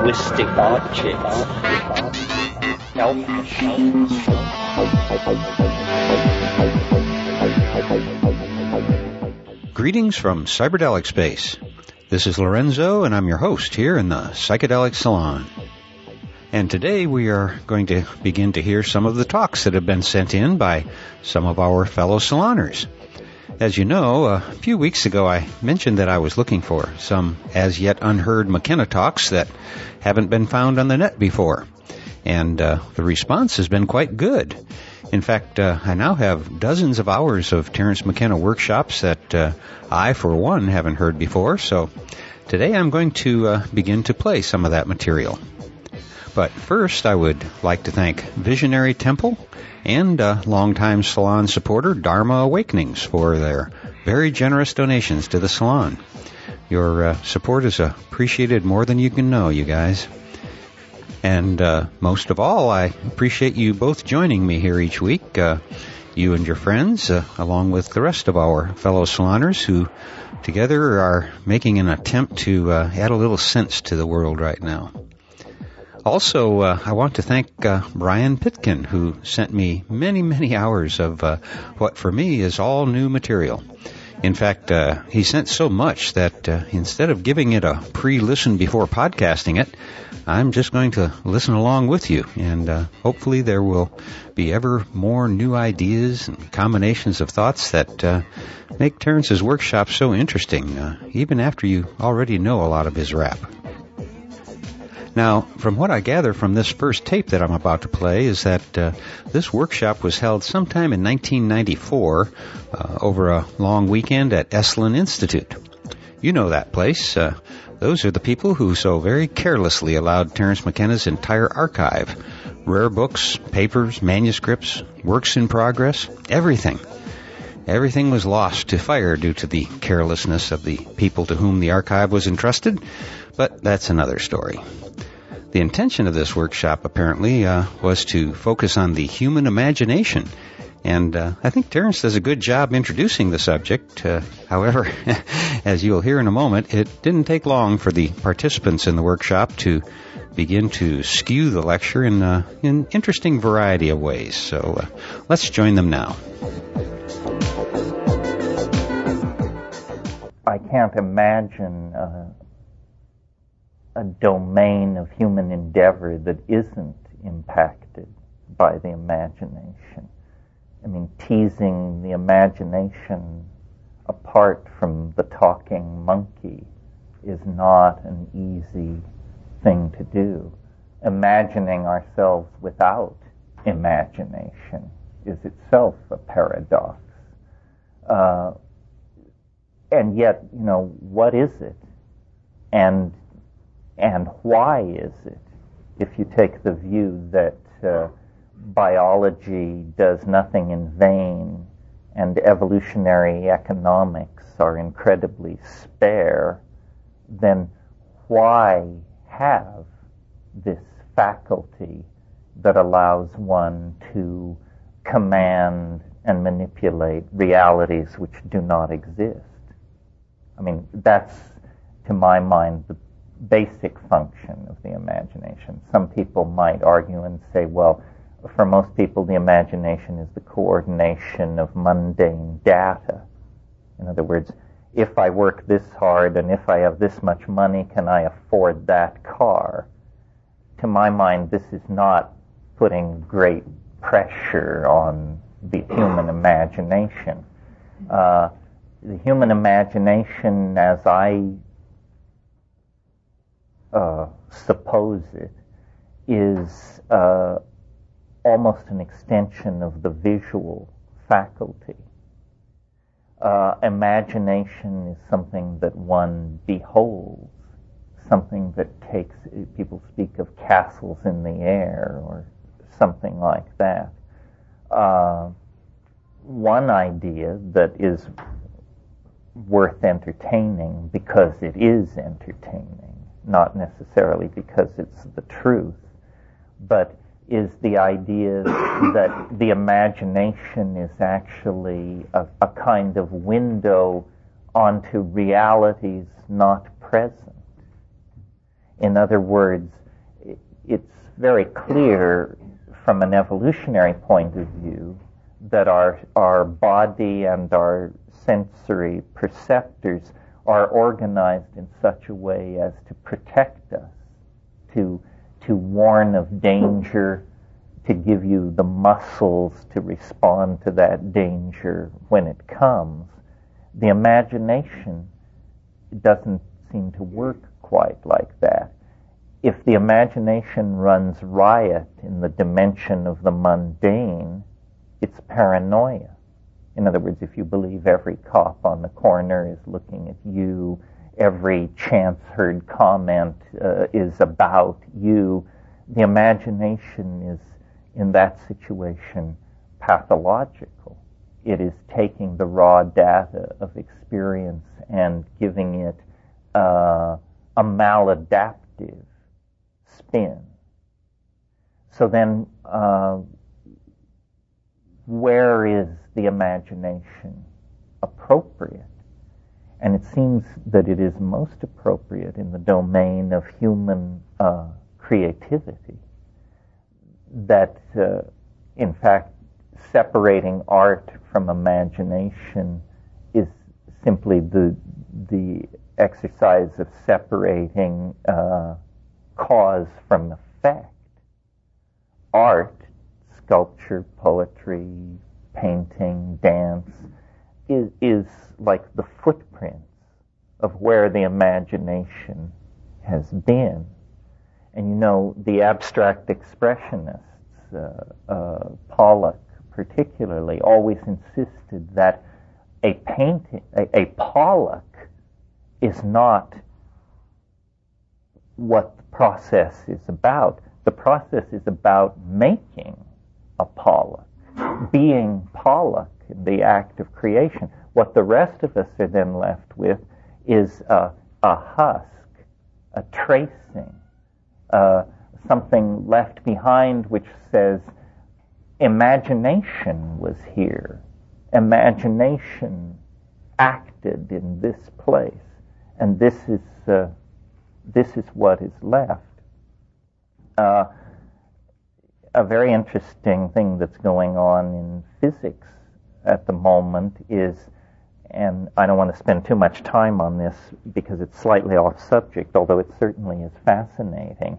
linguistic. Greetings from Cyberdelic Space. This is Lorenzo, and I'm your host here in the Psychedelic Salon. And today we are going to begin to hear some of the talks that have been sent in by some of our fellow saloners. As you know, a few weeks ago I mentioned that I was looking for some as yet unheard McKenna talks that haven't been found on the net before. And uh, the response has been quite good. In fact, uh, I now have dozens of hours of Terence McKenna workshops that uh, I, for one, haven't heard before. So today I'm going to uh, begin to play some of that material. But first, I would like to thank Visionary Temple and uh, longtime salon supporter Dharma Awakenings for their very generous donations to the salon. Your uh, support is appreciated more than you can know, you guys. And uh, most of all, I appreciate you both joining me here each week, uh, you and your friends, uh, along with the rest of our fellow saloners who together are making an attempt to uh, add a little sense to the world right now. Also, uh, I want to thank uh, Brian Pitkin, who sent me many, many hours of uh, what for me is all new material. In fact, uh, he sent so much that uh, instead of giving it a pre-listen before podcasting it, I'm just going to listen along with you, and uh, hopefully there will be ever more new ideas and combinations of thoughts that make Terence's workshop so interesting, even after you already know a lot of his rap. Now, from what I gather from this first tape that I'm about to play is that uh, this workshop was held sometime in 1994 uh, over a long weekend at Esalen Institute. You know that place. Uh, those are the people who so very carelessly allowed Terence McKenna's entire archive rare books, papers, manuscripts, works in progress, everything. Everything was lost to fire due to the carelessness of the people to whom the archive was entrusted, but that's another story. The intention of this workshop, apparently, uh, was to focus on the human imagination. And uh, I think Terence does a good job introducing the subject. Uh, however, as you'll hear in a moment, it didn't take long for the participants in the workshop to begin to skew the lecture in uh, an interesting variety of ways. So uh, let's join them now. I can't imagine uh, a domain of human endeavor that isn't impacted by the imagination. I mean, teasing the imagination apart from the talking monkey is not an easy thing to do. Imagining ourselves without imagination is itself a paradox. Uh, and yet, you know, what is it? And and why is it, if you take the view that uh, biology does nothing in vain and evolutionary economics are incredibly spare, then why have this faculty that allows one to command and manipulate realities which do not exist? I mean, that's, to my mind, the basic function of the imagination. Some people might argue and say, well, for most people, the imagination is the coordination of mundane data. In other words, if I work this hard and if I have this much money, can I afford that car? To my mind, this is not putting great pressure on the human imagination. Uh, the human imagination, as I uh, suppose it, is uh, almost an extension of the visual faculty. Uh, imagination is something that one beholds, something that takes, people speak of castles in the air or something like that. Uh, one idea that is worth entertaining because it is entertaining not necessarily because it's the truth, but is the idea that the imagination is actually a, a kind of window onto realities not present. In other words, it's very clear from an evolutionary point of view that our, our body and our sensory perceptors are organized in such a way as to protect us, to, to warn of danger, to give you the muscles to respond to that danger when it comes. The imagination doesn't seem to work quite like that. If the imagination runs riot in the dimension of the mundane, it's paranoia. In other words, if you believe every cop on the corner is looking at you, every chance heard comment uh, is about you, the imagination is in that situation pathological. It is taking the raw data of experience and giving it uh, a maladaptive spin. So then, uh, where is the imagination appropriate? And it seems that it is most appropriate in the domain of human uh, creativity. That, uh, in fact, separating art from imagination is simply the the exercise of separating uh, cause from effect. Art sculpture, poetry, painting, dance, is, is like the footprints of where the imagination has been. And you know, the abstract expressionists, uh, uh, Pollock particularly, always insisted that a painting, a, a Pollock is not what the process is about. The process is about making a Pollock, being Pollock, the act of creation. What the rest of us are then left with is a, a husk, a tracing, uh, something left behind which says, imagination was here. Imagination acted in this place. And this is, uh, this is what is left. Uh, a very interesting thing that's going on in physics at the moment is, and I don't want to spend too much time on this because it's slightly off subject, although it certainly is fascinating.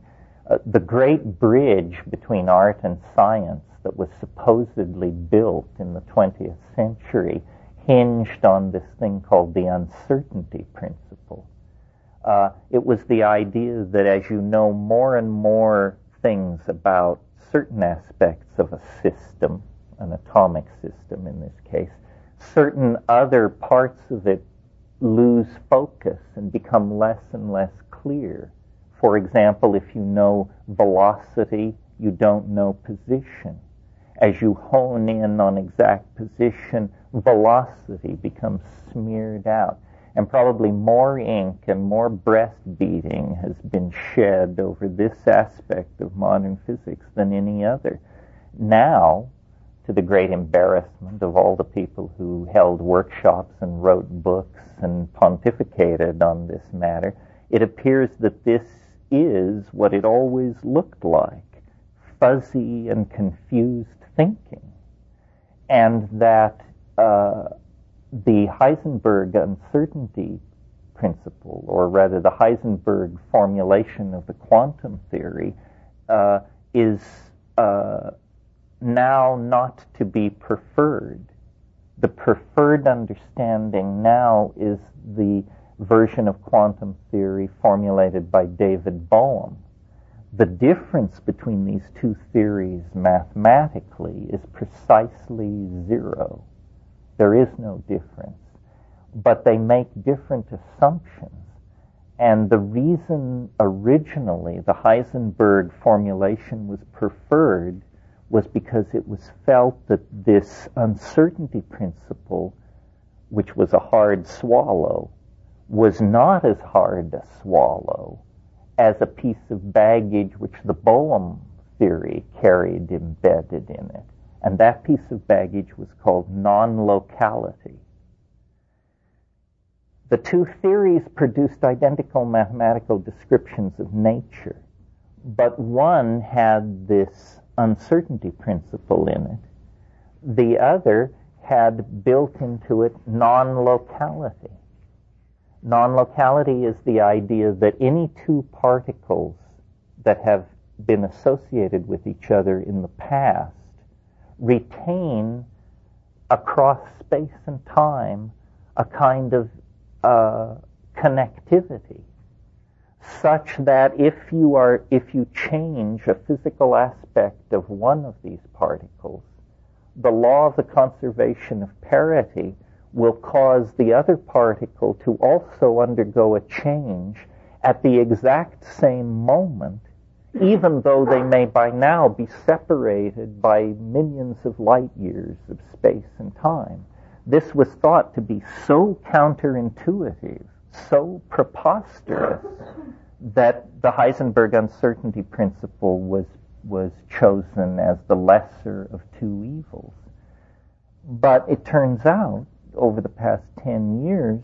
Uh, the great bridge between art and science that was supposedly built in the 20th century hinged on this thing called the uncertainty principle. Uh, it was the idea that as you know more and more things about certain aspects of a system, an atomic system in this case, certain other parts of it lose focus and become less and less clear. For example, if you know velocity, you don't know position. As you hone in on exact position, velocity becomes smeared out and probably more ink and more breast beating has been shed over this aspect of modern physics than any other. Now, to the great embarrassment of all the people who held workshops and wrote books and pontificated on this matter, it appears that this is what it always looked like fuzzy and confused thinking. And that uh, the Heisenberg uncertainty principle, or rather the Heisenberg formulation of the quantum theory, uh, is uh, now not to be preferred. The preferred understanding now is the version of quantum theory formulated by David Bohm. The difference between these two theories mathematically is precisely zero. There is no difference. But they make different assumptions. And the reason originally the Heisenberg formulation was preferred was because it was felt that this uncertainty principle, which was a hard swallow, was not as hard to swallow as a piece of baggage which the Bohm theory carried embedded in it. And that piece of baggage was called non locality. The two theories produced identical mathematical descriptions of nature, but one had this uncertainty principle in it. The other had built into it non-locality. Non-locality is the idea that any two particles that have been associated with each other in the past retain across space and time a kind of uh, connectivity such that if you are if you change a physical aspect of one of these particles the law of the conservation of parity will cause the other particle to also undergo a change at the exact same moment even though they may by now be separated by millions of light years of space and time. This was thought to be so counterintuitive, so preposterous, that the Heisenberg uncertainty principle was, was chosen as the lesser of two evils. But it turns out, over the past 10 years,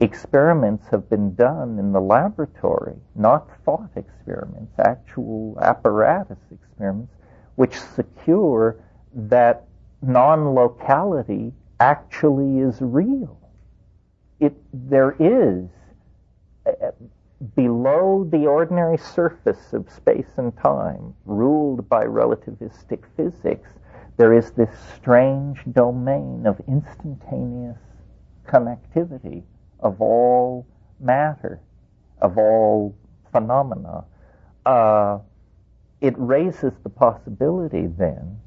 experiments have been done in the laboratory, not thought experiments, actual apparatus experiments, which secure that non-locality actually is real. It, there is, uh, below the ordinary surface of space and time, ruled by relativistic physics, there is this strange domain of instantaneous connectivity of all matter, of all phenomena, uh, it raises the possibility then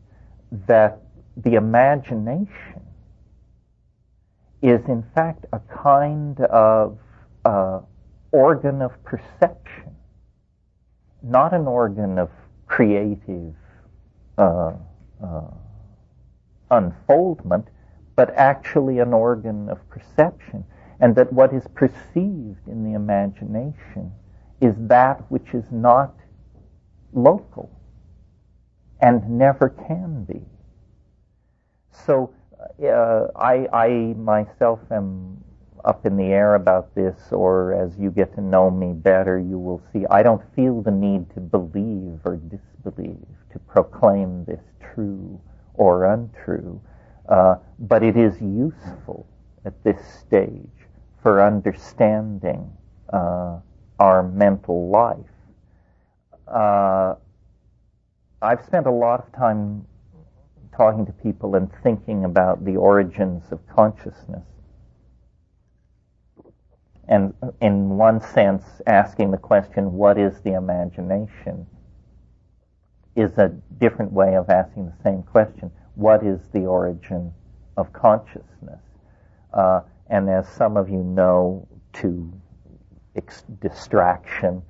that the imagination is in fact a kind of uh, organ of perception, not an organ of creative uh, uh unfoldment, but actually an organ of perception and that what is perceived in the imagination is that which is not local and never can be. So uh, I, I myself am up in the air about this, or as you get to know me better, you will see I don't feel the need to believe or disbelieve, to proclaim this true or untrue, uh, but it is useful at this stage for understanding uh, our mental life. Uh, I've spent a lot of time talking to people and thinking about the origins of consciousness. And in one sense, asking the question, what is the imagination? is a different way of asking the same question. What is the origin of consciousness? Uh, and as some of you know, to ex- distraction,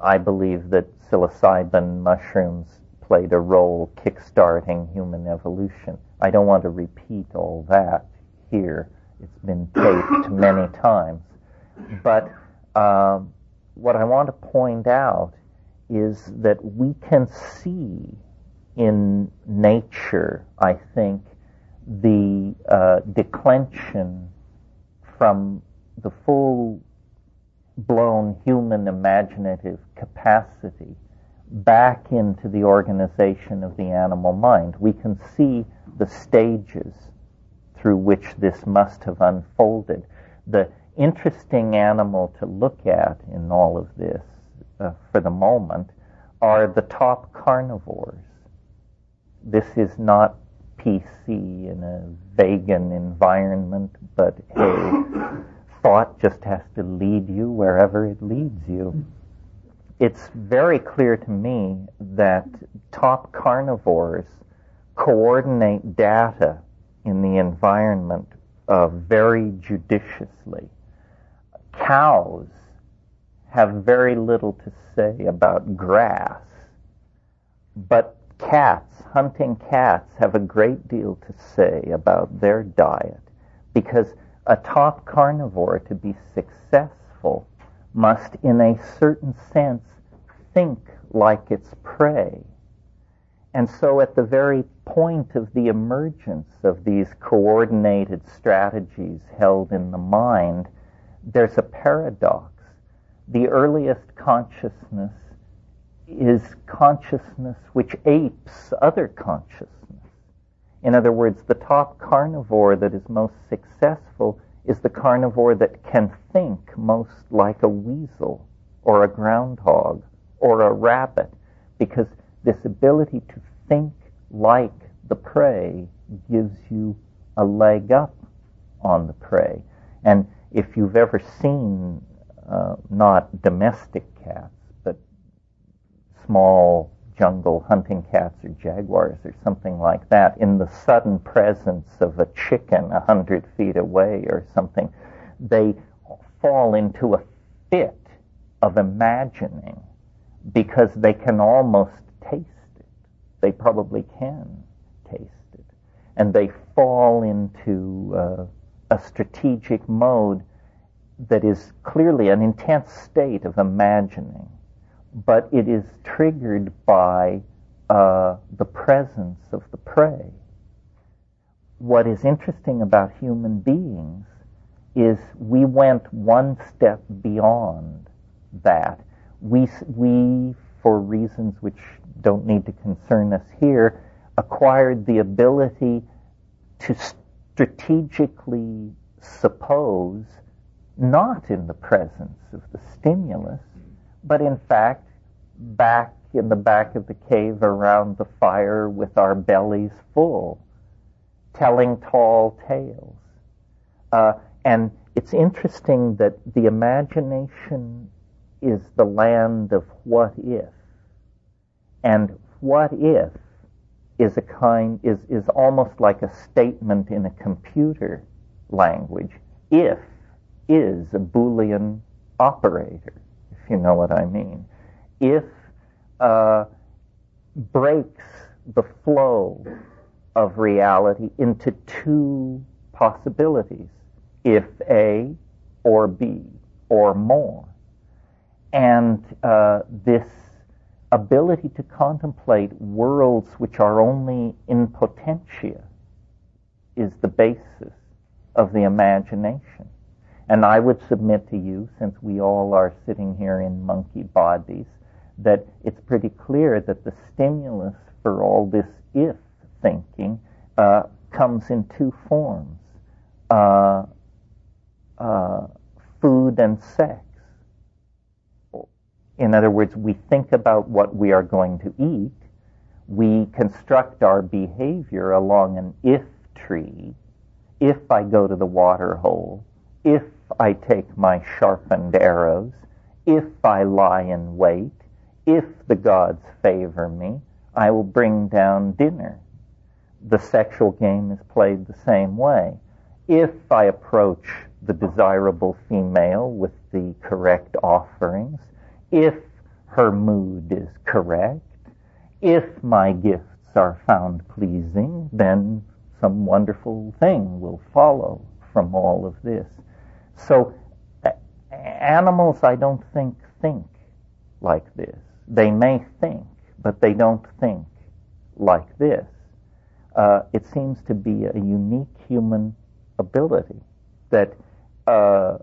I believe that psilocybin mushrooms played a role kickstarting human evolution. I don't want to repeat all that here. It's been taped many times. But um, what I want to point out is that we can see in nature, I think, the uh, declension from the full blown human imaginative capacity back into the organization of the animal mind. We can see the stages through which this must have unfolded. The interesting animal to look at in all of this, uh, for the moment, are the top carnivores. This is not PC in a vegan environment, but hey, thought just has to lead you wherever it leads you. It's very clear to me that top carnivores coordinate data in the environment uh, very judiciously. Cows have very little to say about grass, but cats, hunting cats, have a great deal to say about their diet because a top carnivore to be successful must, in a certain sense, think like its prey. And so, at the very point of the emergence of these coordinated strategies held in the mind, there's a paradox. The earliest consciousness is consciousness which apes other consciousness. In other words, the top carnivore that is most successful is the carnivore that can think most like a weasel or a groundhog or a rabbit because this ability to think like the prey gives you a leg up on the prey. And if you've ever seen uh, not domestic cats, small jungle hunting cats or jaguars or something like that, in the sudden presence of a chicken a hundred feet away or something, they fall into a fit of imagining because they can almost taste it. They probably can taste it. And they fall into uh, a strategic mode that is clearly an intense state of imagining, but it is triggered by uh, the presence of the prey. What is interesting about human beings is we went one step beyond that. We, we, for reasons which don't need to concern us here, acquired the ability to strategically suppose not in the presence of the stimulus, but in fact back in the back of the cave around the fire with our bellies full, telling tall tales. Uh, and it's interesting that the imagination is the land of what if. And what if is a kind is, is almost like a statement in a computer language. If is a Boolean operator, if you know what I mean. If uh, breaks the flow of reality into two possibilities, if A or B or more. And uh, this ability to contemplate worlds which are only in potentia is the basis of the imagination. And I would submit to you, since we all are sitting here in monkey bodies, that it's pretty clear that the stimulus for all this if thinking uh, comes in two forms uh, uh, food and sex. In other words, we think about what we are going to eat, we construct our behavior along an if tree. If I go to the water hole, if I take my sharpened arrows, if I lie in wait, if the gods favor me, I will bring down dinner. The sexual game is played the same way. If I approach the desirable female with the correct offerings, if her mood is correct, if my gifts are found pleasing, then some wonderful thing will follow from all of this. So animals, I don't think, think like this. They may think, but they don't think like this. Uh, it seems to be a unique human ability that uh,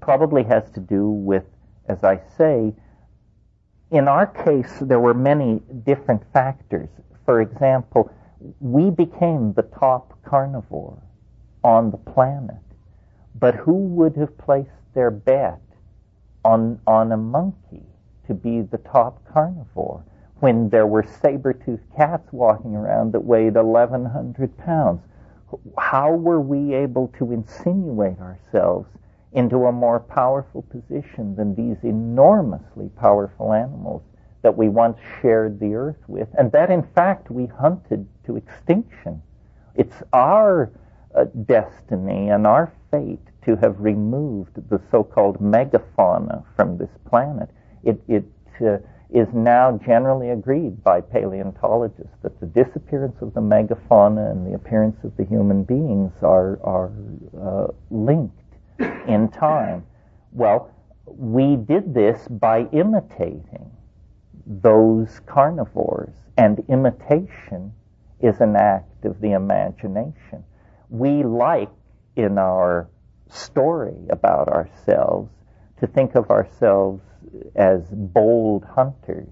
probably has to do with, as I say, in our case, there were many different factors. For example, we became the top carnivore on the planet. But who would have placed their bet on, on a monkey to be the top carnivore when there were saber-toothed cats walking around that weighed 1,100 pounds? How were we able to insinuate ourselves into a more powerful position than these enormously powerful animals that we once shared the earth with, and that in fact we hunted to extinction. It's our destiny and our fate to have removed the so-called megafauna from this planet. It, it uh, is now generally agreed by paleontologists that the disappearance of the megafauna and the appearance of the human beings are, are uh, linked in time. Well, we did this by imitating those carnivores, and imitation is an act of the imagination. We like in our story about ourselves to think of ourselves as bold hunters.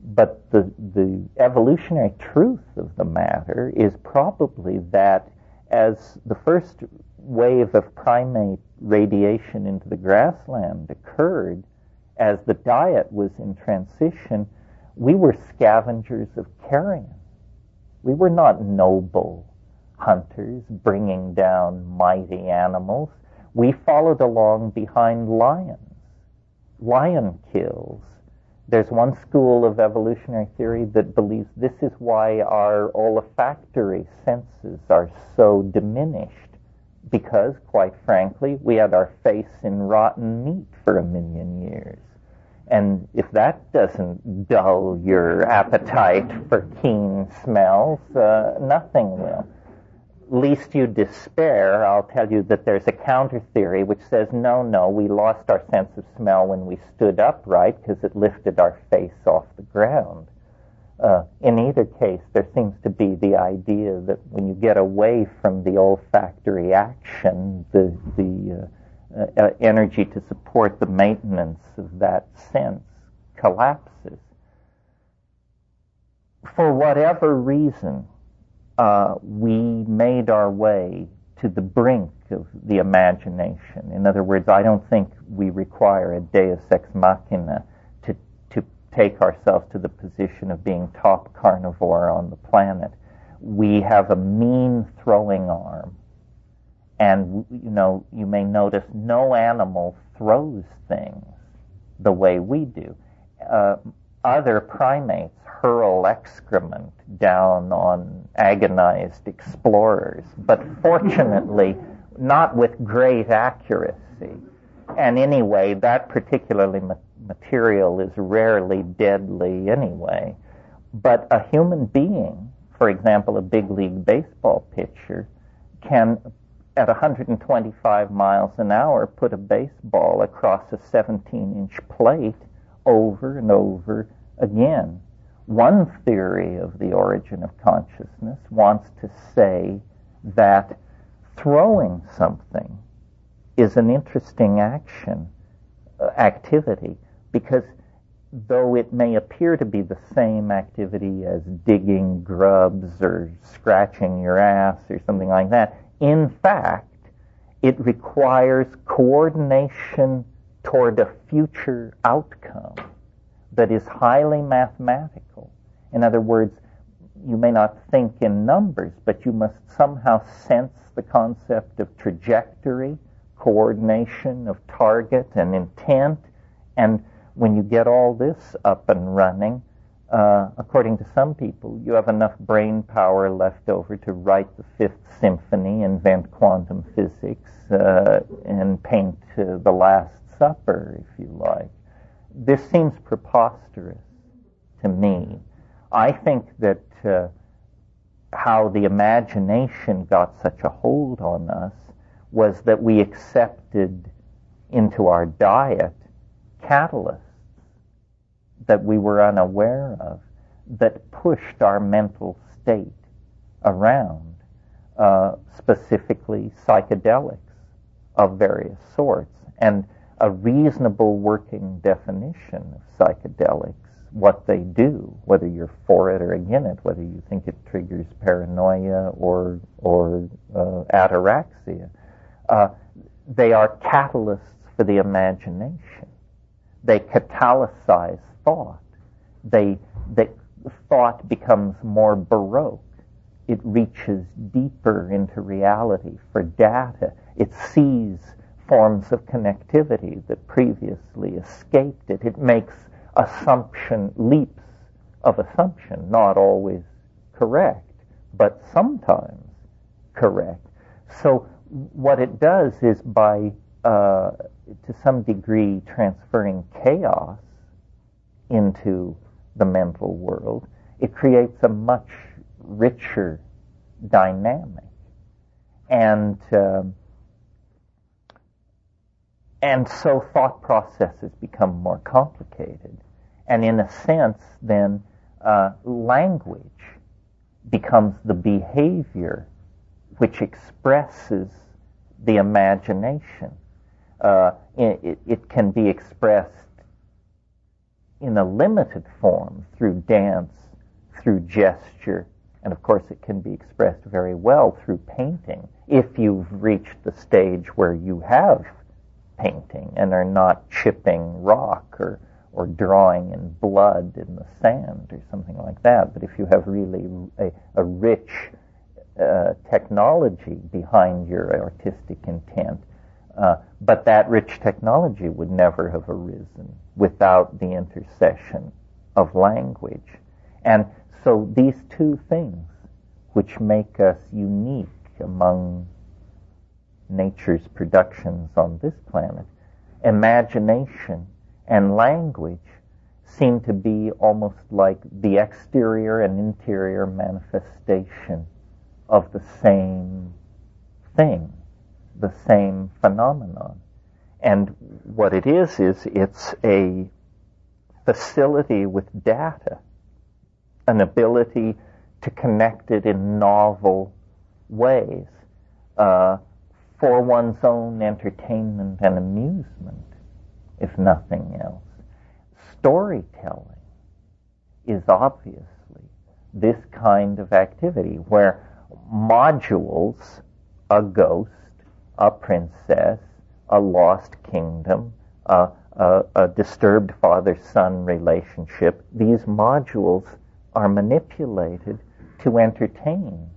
But the, the evolutionary truth of the matter is probably that as the first wave of primate radiation into the grassland occurred, as the diet was in transition, we were scavengers of carrion. We were not noble hunters bringing down mighty animals. We followed along behind lions. Lion kills. There's one school of evolutionary theory that believes this is why our olfactory senses are so diminished. Because, quite frankly, we had our face in rotten meat for a million years. And if that doesn't dull your appetite for keen smells, uh, nothing will least you despair, I'll tell you that there's a counter theory which says, no, no, we lost our sense of smell when we stood upright because it lifted our face off the ground. Uh, in either case, there seems to be the idea that when you get away from the olfactory action, the, the uh, uh, energy to support the maintenance of that sense collapses. For whatever reason, uh, we made our way to the brink of the imagination. In other words, I don't think we require a deus ex machina to, to take ourselves to the position of being top carnivore on the planet. We have a mean throwing arm. And, you know, you may notice no animal throws things the way we do. Uh, other primates hurl excrement down on agonized explorers, but fortunately not with great accuracy. And anyway, that particularly ma- material is rarely deadly anyway. But a human being, for example, a big league baseball pitcher, can at 125 miles an hour put a baseball across a 17 inch plate over and over again. One theory of the origin of consciousness wants to say that throwing something is an interesting action, uh, activity, because though it may appear to be the same activity as digging grubs or scratching your ass or something like that, in fact, it requires coordination toward a future outcome that is highly mathematical. In other words, you may not think in numbers, but you must somehow sense the concept of trajectory, coordination of target and intent. And when you get all this up and running, uh, according to some people, you have enough brain power left over to write the Fifth Symphony, invent quantum physics, uh, and paint uh, the Last Supper, if you like this seems preposterous to me. I think that uh, how the imagination got such a hold on us was that we accepted into our diet catalysts that we were unaware of that pushed our mental state around, uh, specifically psychedelics of various sorts. And a reasonable working definition of psychedelics, what they do, whether you're for it or against it, whether you think it triggers paranoia or or uh, ataraxia. Uh, they are catalysts for the imagination. They catalyze thought. They, they thought becomes more baroque. It reaches deeper into reality for data. It sees forms of connectivity that previously escaped it. It makes assumption leaps of assumption, not always correct, but sometimes correct. So what it does is by, uh, to some degree, transferring chaos into the mental world, it creates a much richer dynamic. And um, and so thought processes become more complicated. And in a sense, then, uh, language becomes the behavior which expresses the imagination. Uh, it, it can be expressed in a limited form through dance, through gesture, and of course it can be expressed very well through painting if you've reached the stage where you have painting and are not chipping rock or, or drawing in blood in the sand or something like that. But if you have really a, a rich uh, technology behind your artistic intent, uh, but that rich technology would never have arisen without the intercession of language. And so these two things, which make us unique among nature's productions on this planet, imagination and language seem to be almost like the exterior and interior manifestation of the same thing, the same phenomenon. And what it is, is it's a facility with data, an ability to connect it in novel ways uh, for one's own entertainment and amusement, if nothing else. Storytelling is obviously this kind of activity where modules a ghost, a princess, a lost kingdom, a, a, a disturbed father-son relationship. These modules are manipulated to entertain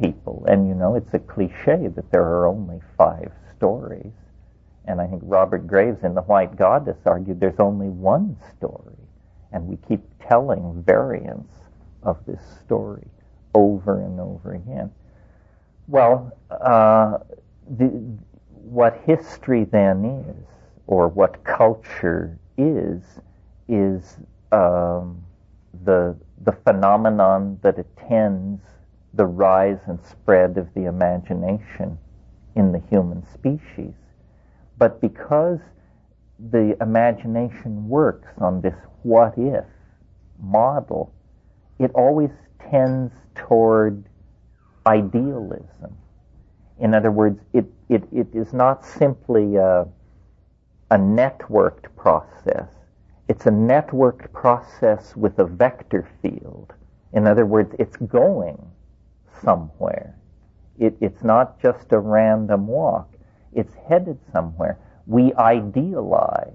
people. And you know, it's a cliche that there are only five stories. And I think Robert Graves in The White Goddess argued there's only one story. And we keep telling variants of this story over and over again. Well, uh, the, what history then is, or what culture is, is um, the the phenomenon that attends the rise and spread of the imagination in the human species. But because the imagination works on this what if model, it always tends toward idealism. In other words, it, it, it is not simply a, a networked process. It's a networked process with a vector field. In other words, it's going somewhere. It, it's not just a random walk. It's headed somewhere. We idealize.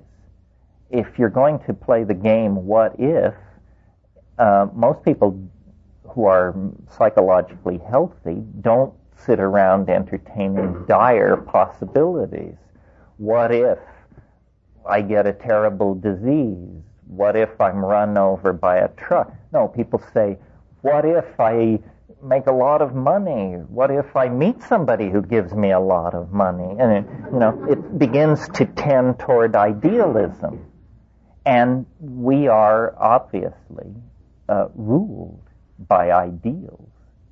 If you're going to play the game what if, uh, most people who are psychologically healthy don't sit around entertaining dire possibilities. What if I get a terrible disease? What if I'm run over by a truck? No, people say, what if I make a lot of money? What if I meet somebody who gives me a lot of money? And it, you know, it begins to tend toward idealism. And we are obviously uh, ruled by ideals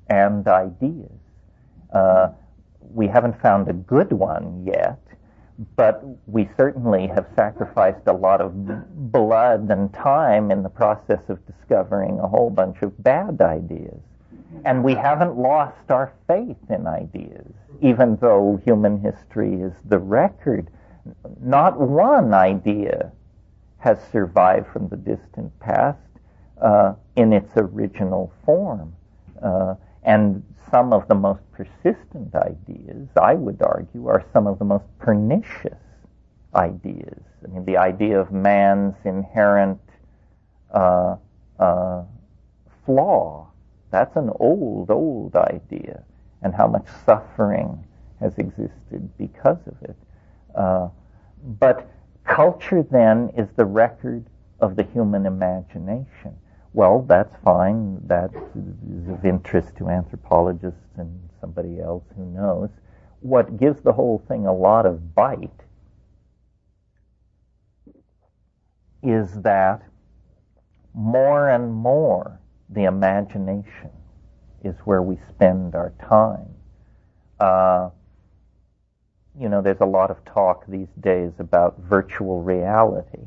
and ideas. Uh, we haven't found a good one yet, but we certainly have sacrificed a lot of blood and time in the process of discovering a whole bunch of bad ideas. And we haven't lost our faith in ideas, even though human history is the record. Not one idea has survived from the distant past uh, in its original form. Uh, and some of the most persistent ideas, I would argue, are some of the most pernicious ideas. I mean, the idea of man's inherent uh, uh, flaw, that's an old, old idea, and how much suffering has existed because of it. Uh, but culture then is the record of the human imagination. Well, that's fine. That is of interest to anthropologists and somebody else who knows. What gives the whole thing a lot of bite is that more and more the imagination is where we spend our time. Uh, you know, there's a lot of talk these days about virtual reality,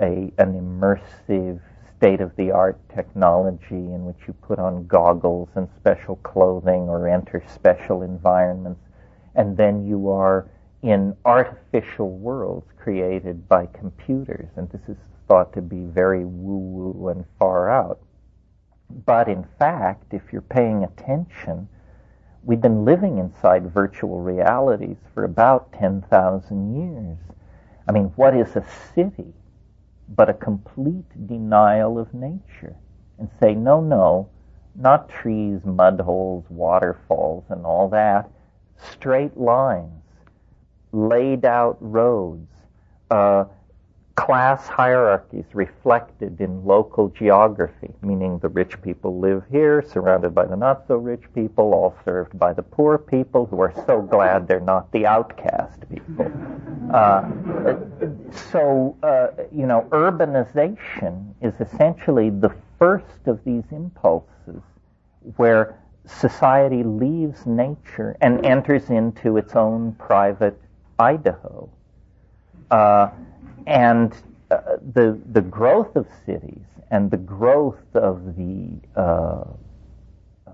a, an immersive state of the art technology in which you put on goggles and special clothing or enter special environments and then you are in artificial worlds created by computers. And this is thought to be very woo-woo and far out. But in fact, if you're paying attention, we've been living inside virtual realities for about 10,000 years. I mean, what is a city but a complete denial of nature? And say, no, no, not trees, mud holes, waterfalls, and all that. Straight lines, laid out roads, uh, class hierarchies reflected in local geography, meaning the rich people live here, surrounded by the not so rich people, all served by the poor people who are so glad they're not the outcast people. Uh, so, uh, you know, urbanization is essentially the first of these impulses where society leaves nature and enters into its own private Idaho. Uh, and uh, the the growth of cities and the growth of the uh, uh,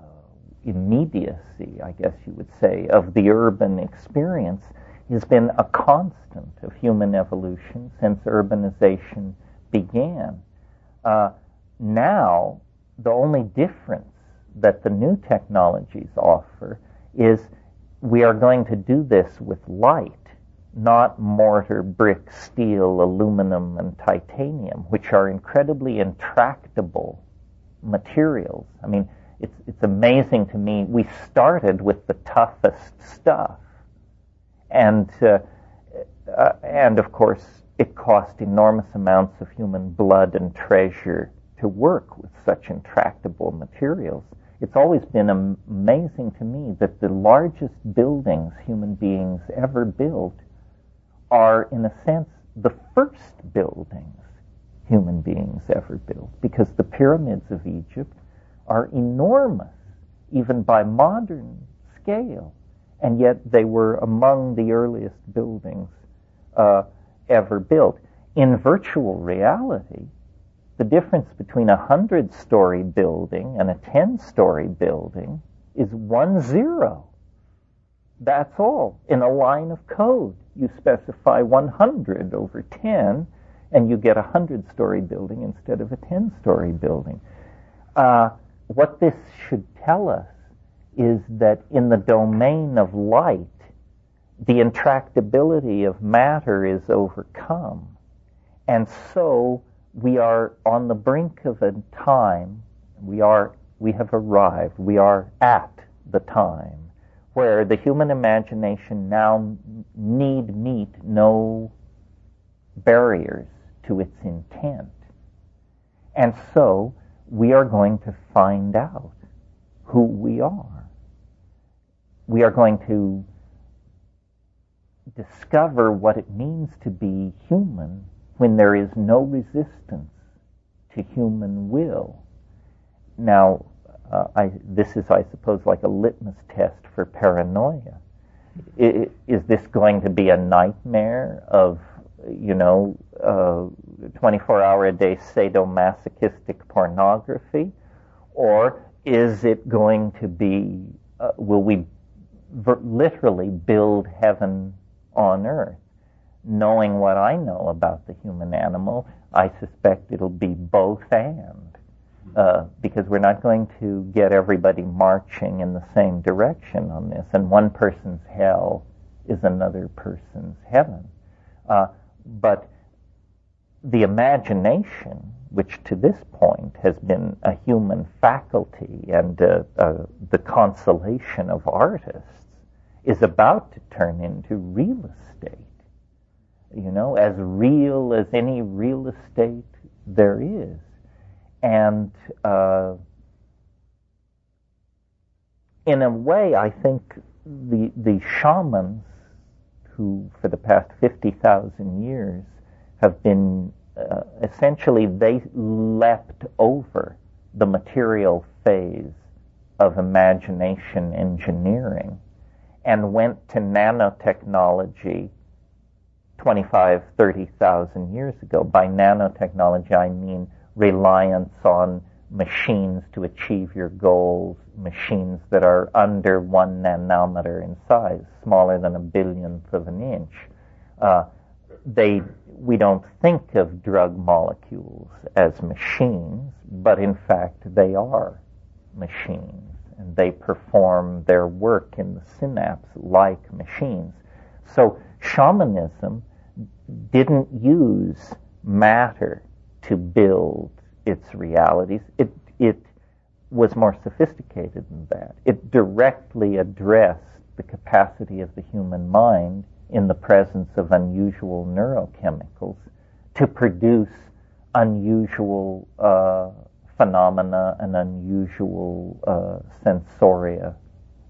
immediacy, I guess you would say, of the urban experience has been a constant of human evolution since urbanization began. Uh, now, the only difference that the new technologies offer is we are going to do this with light not mortar, brick, steel, aluminum, and titanium, which are incredibly intractable materials. I mean, it's, it's amazing to me. We started with the toughest stuff. And, uh, uh, and of course, it cost enormous amounts of human blood and treasure to work with such intractable materials. It's always been amazing to me that the largest buildings human beings ever built are, in a sense, the first buildings human beings ever built, because the pyramids of Egypt are enormous, even by modern scale, and yet they were among the earliest buildings uh, ever built. In virtual reality, the difference between a hundred story building and a ten story building is one zero. That's all in a line of code you specify 100 over 10, and you get a 100 story building instead of a 10 story building. Uh, what this should tell us is that in the domain of light, the intractability of matter is overcome. And so we are on the brink of a time, we are, we have arrived, we are at the time where the human imagination now need meet no barriers to its intent. And so we are going to find out who we are. We are going to discover what it means to be human when there is no resistance to human will. Now, uh, I, this is, I suppose, like a litmus test for paranoia. I, is this going to be a nightmare of, you know, uh, 24 hour a day sadomasochistic pornography? Or is it going to be, uh, will we ver- literally build heaven on earth? Knowing what I know about the human animal, I suspect it'll be both and uh, because we're not going to get everybody marching in the same direction on this, and one person's hell is another person's heaven. Uh, but the imagination, which to this point has been a human faculty and uh, uh, the consolation of artists, is about to turn into real estate. You know, as real as any real estate there is and uh, in a way, I think the the shamans who, for the past fifty thousand years, have been uh, essentially they leapt over the material phase of imagination engineering and went to nanotechnology 25, 30,000 years ago. By nanotechnology, I mean reliance on machines to achieve your goals, machines that are under one nanometer in size, smaller than a billionth of an inch. Uh, they, we don't think of drug molecules as machines, but in fact they are machines, and they perform their work in the synapse like machines. So shamanism didn't use matter to build its realities. It, it was more sophisticated than that. It directly addressed the capacity of the human mind in the presence of unusual neurochemicals to produce unusual uh, phenomena and unusual uh, sensoria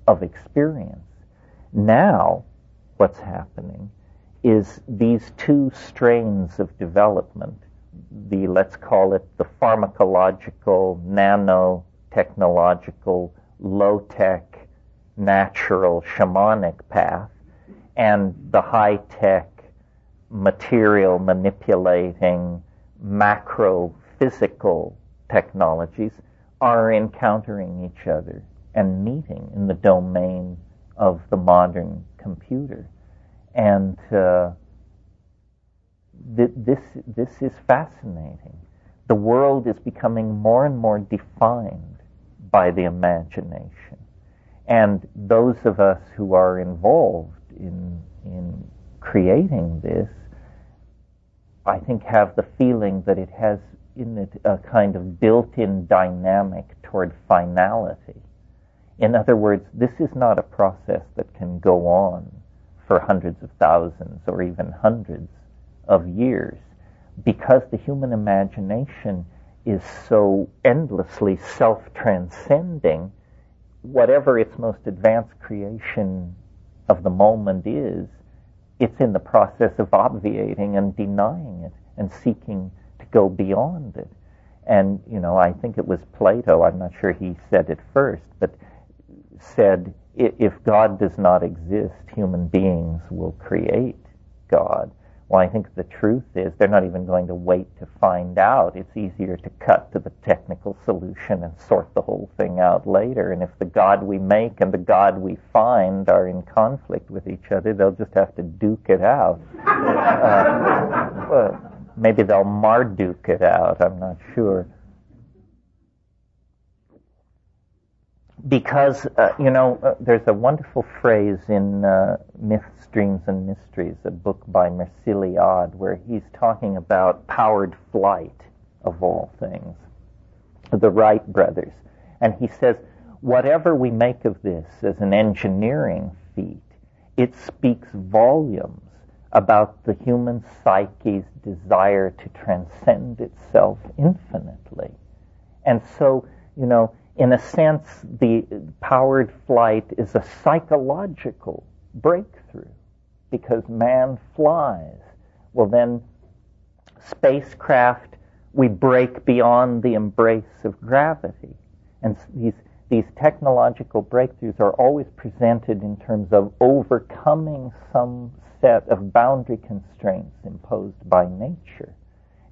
of experience. Now, what's happening is these two strains of development the, let's call it the pharmacological, nanotechnological, low tech, natural, shamanic path, and the high tech, material manipulating, macro physical technologies are encountering each other and meeting in the domain of the modern computer. And uh, th- this, this is fascinating. The world is becoming more and more defined by the imagination. And those of us who are involved in, in creating this, I think have the feeling that it has in it a kind of built-in dynamic toward finality. In other words, this is not a process that can go on for hundreds of thousands or even hundreds of years because the human imagination is so endlessly self-transcending, whatever its most advanced creation of the moment is, it's in the process of obviating and denying it and seeking to go beyond it. And, you know, I think it was Plato, I'm not sure he said it first, but said, if God does not exist, human beings will create God. Well, I think the truth is they're not even going to wait to find out. It's easier to cut to the technical solution and sort the whole thing out later. And if the God we make and the God we find are in conflict with each other, they'll just have to duke it out. Uh, well, maybe they'll Marduk it out. I'm not sure. Because uh, you know uh, there's a wonderful phrase in uh, Myths, Dreams, and Mysteries, a book by Mircea Eliade, where he's talking about powered flight of all things, the Wright brothers, and he says whatever we make of this as an engineering feat, it speaks volumes about the human psyche's desire to transcend itself infinitely, and so you know in a sense, the powered flight is a psychological breakthrough because man flies. Well, then, spacecraft, we break beyond the embrace of gravity. And these, these technological breakthroughs are always presented in terms of overcoming some set of boundary constraints imposed by nature.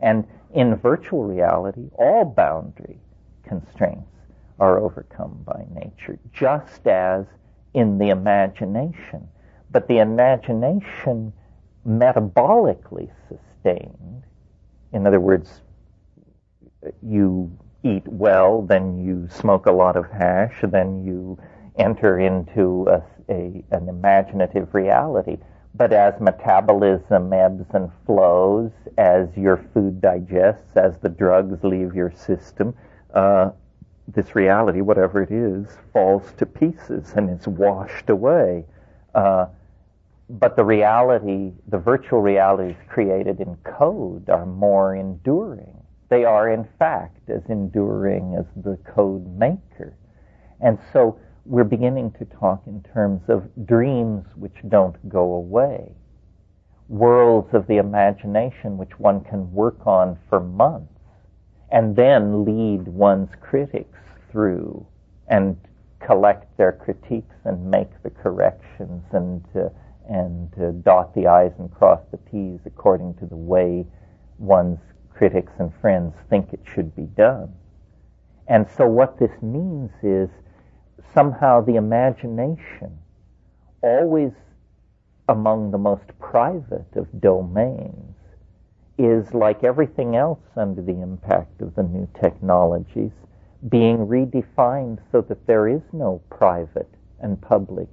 And in virtual reality, all boundary constraints are overcome by nature, just as in the imagination. But the imagination metabolically sustained, in other words, you eat well, then you smoke a lot of hash, then you enter into a, a, an imaginative reality. But as metabolism ebbs and flows, as your food digests, as the drugs leave your system, uh, this reality, whatever it is, falls to pieces and is washed away. Uh, but the reality, the virtual realities created in code are more enduring. They are, in fact, as enduring as the code maker. And so we're beginning to talk in terms of dreams which don't go away, worlds of the imagination which one can work on for months, and then lead one's critics through and collect their critiques and make the corrections and uh, and uh, dot the i's and cross the t's according to the way one's critics and friends think it should be done. And so what this means is somehow the imagination, always among the most private of domains, is like everything else under the impact of the new technologies, being redefined so that there is no private and public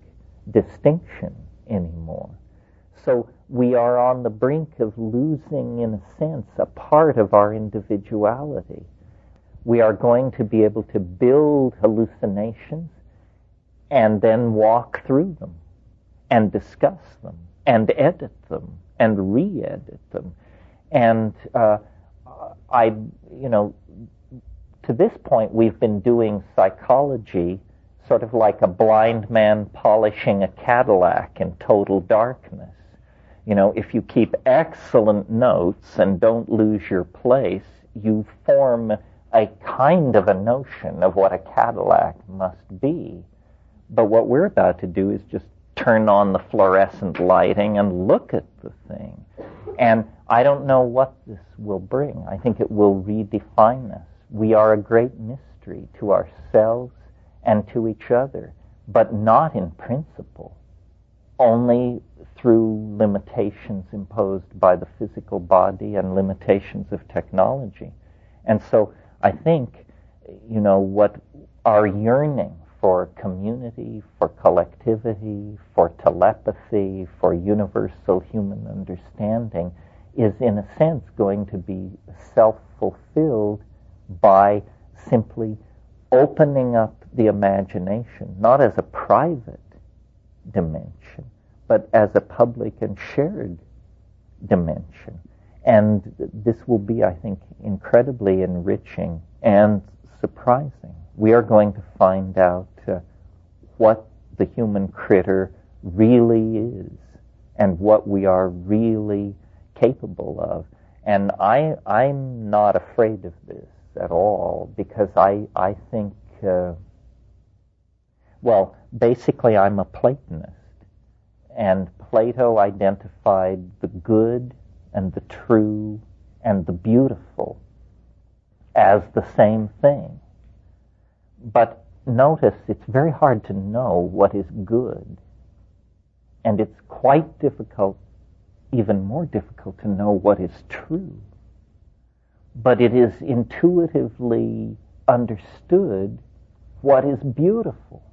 distinction anymore. So we are on the brink of losing, in a sense, a part of our individuality. We are going to be able to build hallucinations and then walk through them and discuss them and edit them and re-edit them. And uh, I, you know, to this point, we've been doing psychology sort of like a blind man polishing a Cadillac in total darkness. You know, if you keep excellent notes and don't lose your place, you form a kind of a notion of what a Cadillac must be. But what we're about to do is just turn on the fluorescent lighting and look at the thing. And I don't know what this will bring. I think it will redefine us. We are a great mystery to ourselves and to each other, but not in principle, only through limitations imposed by the physical body and limitations of technology. And so I think, you know, what our yearning for community, for collectivity, for telepathy, for universal human understanding is in a sense going to be self-fulfilled by simply opening up the imagination, not as a private dimension, but as a public and shared dimension. And this will be, I think, incredibly enriching and surprising. We are going to find out what the human critter really is and what we are really capable of. And I, I'm not afraid of this at all because I, I think uh, well, basically, I'm a Platonist. And Plato identified the good and the true and the beautiful as the same thing. But notice it's very hard to know what is good. And it's quite difficult, even more difficult, to know what is true. But it is intuitively understood what is beautiful.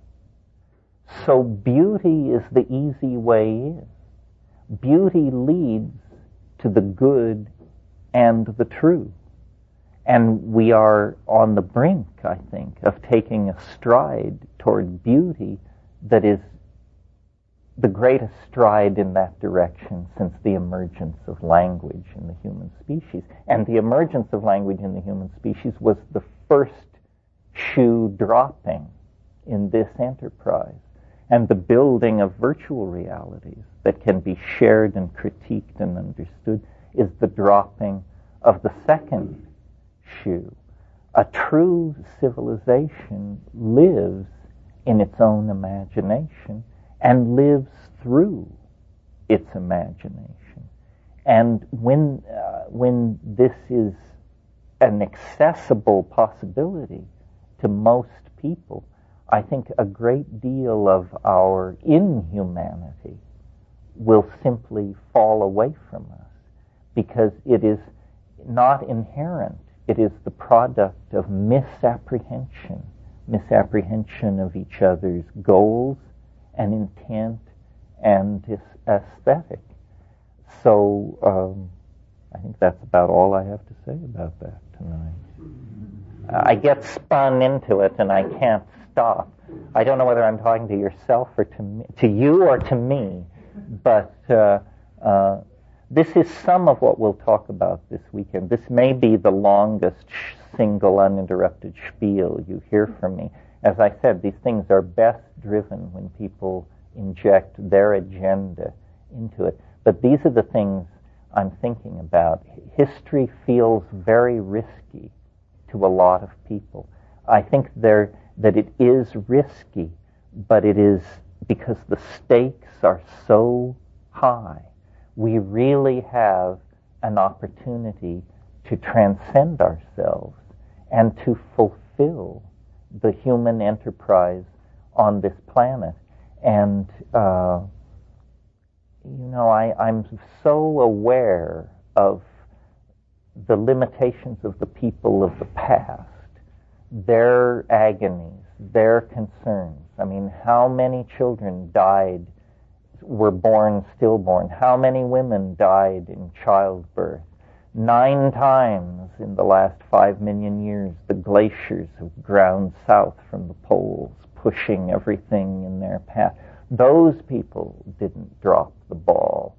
So beauty is the easy way in. Beauty leads to the good and the true. And we are on the brink, I think, of taking a stride toward beauty that is the greatest stride in that direction since the emergence of language in the human species. And the emergence of language in the human species was the first shoe dropping in this enterprise and the building of virtual realities that can be shared and critiqued and understood is the dropping of the second A true civilization lives in its own imagination and lives through its imagination. And when, uh, when this is an accessible possibility to most people, I think a great deal of our inhumanity will simply fall away from us because it is not inherent. It is the product of misapprehension, misapprehension of each other's goals and intent and aesthetic. So um, I think that's about all I have to say about that tonight. I get spun into it and I can't stop. I don't know whether I'm talking to yourself or to me, to you or to me, but uh, uh, this is some of what we'll talk about this weekend. This may be the longest single uninterrupted spiel you hear from me. As I said, these things are best driven when people inject their agenda into it. But these are the things I'm thinking about. History feels very risky to a lot of people. I think there that it is risky, but it is because the stakes are so high. We really have an opportunity to transcend ourselves and to fulfill the human enterprise on this planet. And, uh, you know, I, I'm so aware of the limitations of the people of the past, their agonies, their concerns. I mean, how many children died, were born stillborn? How many women died in childbirth? Nine times in the last five million years, the glaciers have ground south from the poles, pushing everything in their path. Those people didn't drop the ball.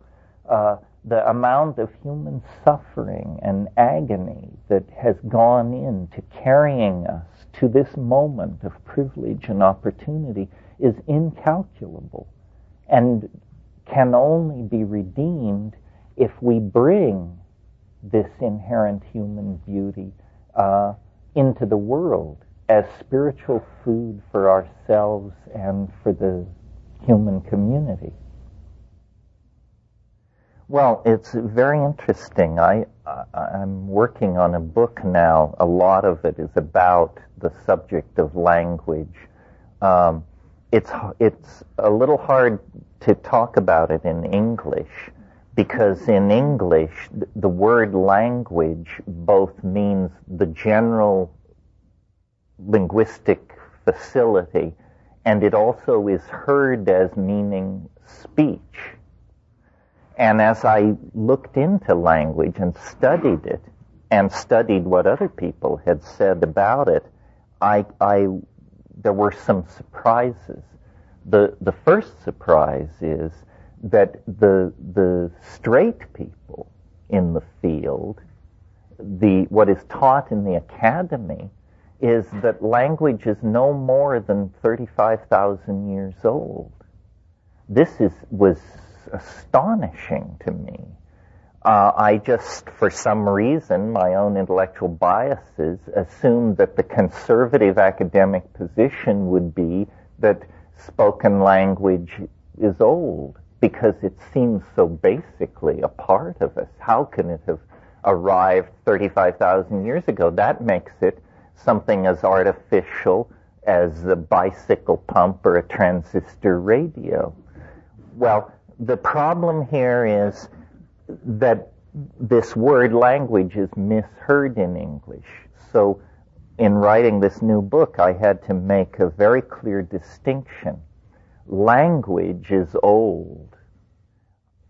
Uh, the amount of human suffering and agony that has gone into carrying us to this moment of privilege and opportunity is incalculable and can only be redeemed if we bring this inherent human beauty uh, into the world as spiritual food for ourselves and for the human community. Well, it's very interesting. I, am working on a book now. A lot of it is about the subject of language. Um, it's it's a little hard to talk about it in English because in English the word language both means the general linguistic facility and it also is heard as meaning speech. And as I looked into language and studied it and studied what other people had said about it, I, I, there were some surprises. The, the first surprise is that the, the straight people in the field, the, what is taught in the academy is that language is no more than 35,000 years old. This is, was astonishing to me. Uh, I just, for some reason, my own intellectual biases, assumed that the conservative academic position would be that spoken language is old because it seems so basically a part of us. How can it have arrived 35,000 years ago? That makes it something as artificial as a bicycle pump or a transistor radio. Well, the problem here is that this word language is misheard in English. So in writing this new book, I had to make a very clear distinction. Language is old.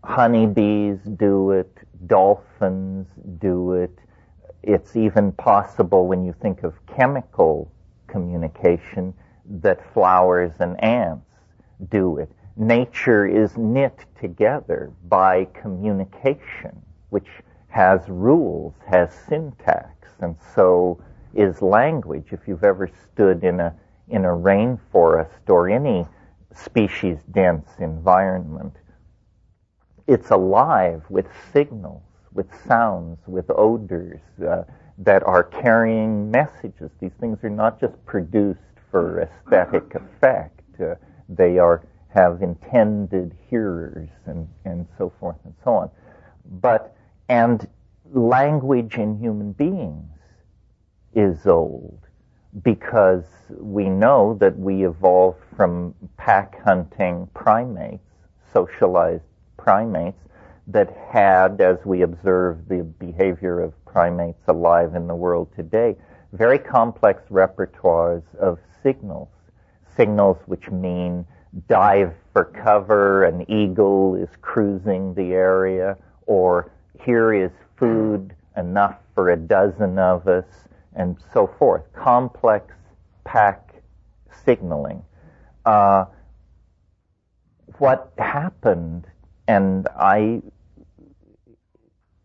Honeybees do it, dolphins do it. It's even possible when you think of chemical communication that flowers and ants do it nature is knit together by communication, which has rules, has syntax, and so is language. If you've ever stood in a in a rainforest or any species dense environment, it's alive with signals, with sounds, with odors uh, that are carrying messages. These things are not just produced for aesthetic effect. Uh, they are have intended hearers and, and so forth and so on. But, and language in human beings is old because we know that we evolved from pack hunting primates, socialized primates, that had, as we observe the behavior of primates alive in the world today, very complex repertoires of signals. Signals which mean dive for cover, an eagle is cruising the area, or here is food enough for a dozen of us, and so forth. Complex pack signaling. Uh, what happened, and I,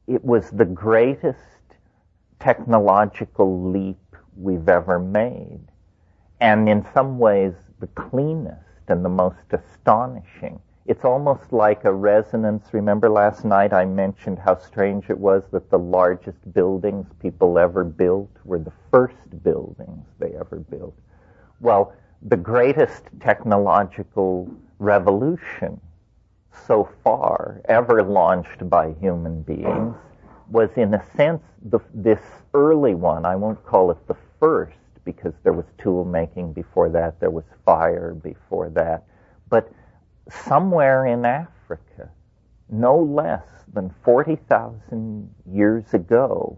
it was the greatest technological leap we've ever made, and in some ways the cleanest and the most astonishing. It's almost like a resonance. Remember last night I mentioned how strange it was that the largest buildings people ever built were the first buildings they ever built. Well, the greatest technological revolution so far ever launched by human beings was in a sense the, this early one. I won't call it the first because there was tool making before that, there was fire before that. But somewhere in Africa, no less than 40,000 years ago,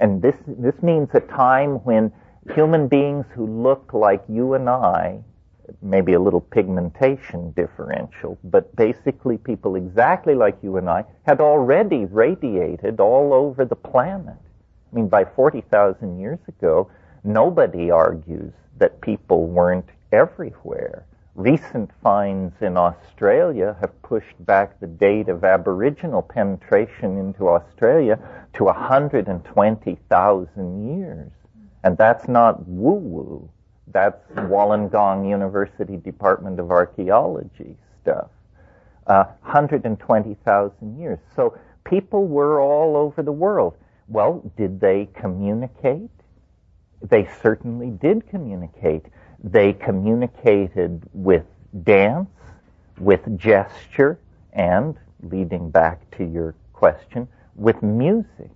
and this, this means a time when human beings who look like you and I, maybe a little pigmentation differential, but basically people exactly like you and I, had already radiated all over the planet. I mean, by 40,000 years ago, nobody argues that people weren't everywhere. Recent finds in Australia have pushed back the date of Aboriginal penetration into Australia to 120,000 years. And that's not woo-woo. That's Wollongong University Department of Archaeology stuff. Uh, 120,000 years. So people were all over the world. Well, did they communicate? They certainly did communicate. They communicated with dance, with gesture, and, leading back to your question, with music.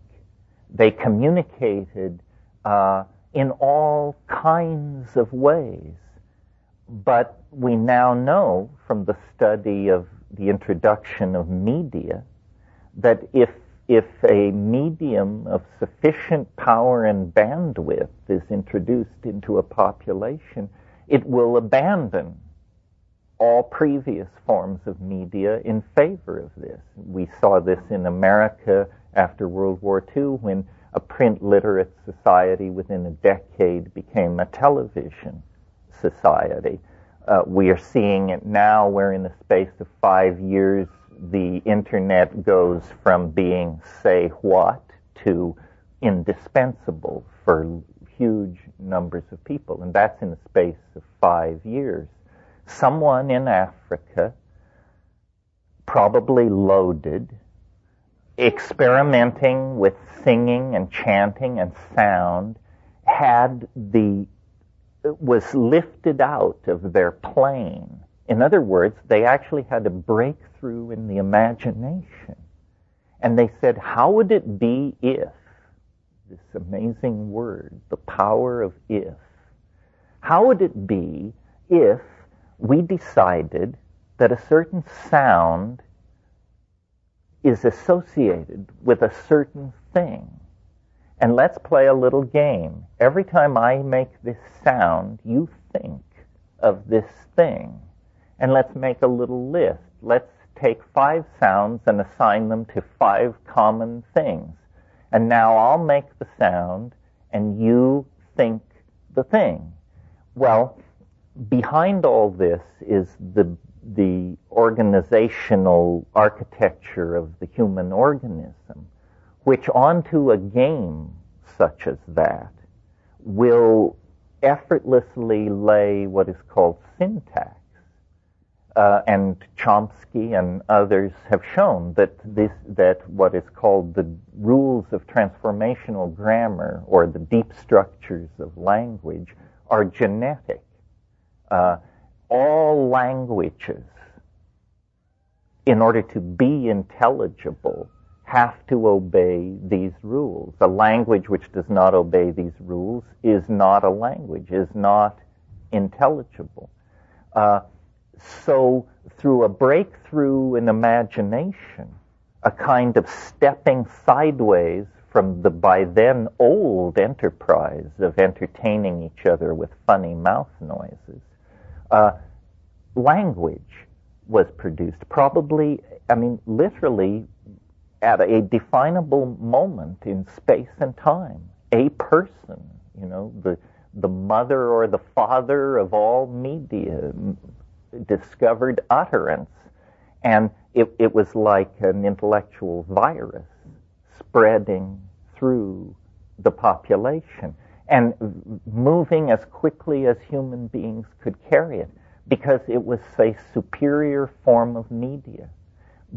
They communicated uh, in all kinds of ways. But we now know from the study of the introduction of media that if if a medium of sufficient power and bandwidth is introduced into a population, it will abandon all previous forms of media in favor of this. We saw this in America after World War II when a print literate society within a decade became a television society. Uh, we are seeing it now where in the space of five years the internet goes from being say what to indispensable for huge numbers of people. And that's in the space of five years. Someone in Africa, probably loaded, experimenting with singing and chanting and sound, had the, was lifted out of their plane in other words, they actually had a breakthrough in the imagination. And they said, how would it be if, this amazing word, the power of if, how would it be if we decided that a certain sound is associated with a certain thing? And let's play a little game. Every time I make this sound, you think of this thing and let's make a little list. Let's take five sounds and assign them to five common things. And now I'll make the sound and you think the thing. Well, behind all this is the, the organizational architecture of the human organism, which onto a game such as that will effortlessly lay what is called syntax uh, and Chomsky and others have shown that this that what is called the rules of transformational grammar or the deep structures of language are genetic. Uh, all languages, in order to be intelligible, have to obey these rules. A language which does not obey these rules is not a language, is not intelligible. Uh, so through a breakthrough in imagination, a kind of stepping sideways from the by then old enterprise of entertaining each other with funny mouth noises, uh, language was produced. Probably, I mean, literally at a definable moment in space and time. A person, you know, the the mother or the father of all media, discovered utterance. And it, it was like an intellectual virus spreading through the population and moving as quickly as human beings could carry it because it was a superior form of media.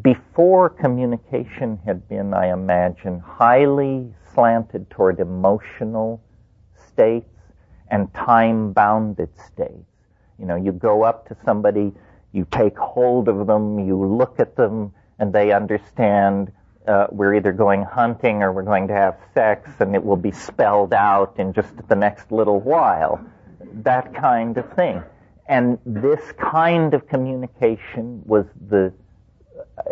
Before communication had been, I imagine, highly slanted toward emotional states and time bounded states. You know, you go up to somebody, you take hold of them, you look at them, and they understand uh, we're either going hunting or we're going to have sex, and it will be spelled out in just the next little while. That kind of thing. And this kind of communication was the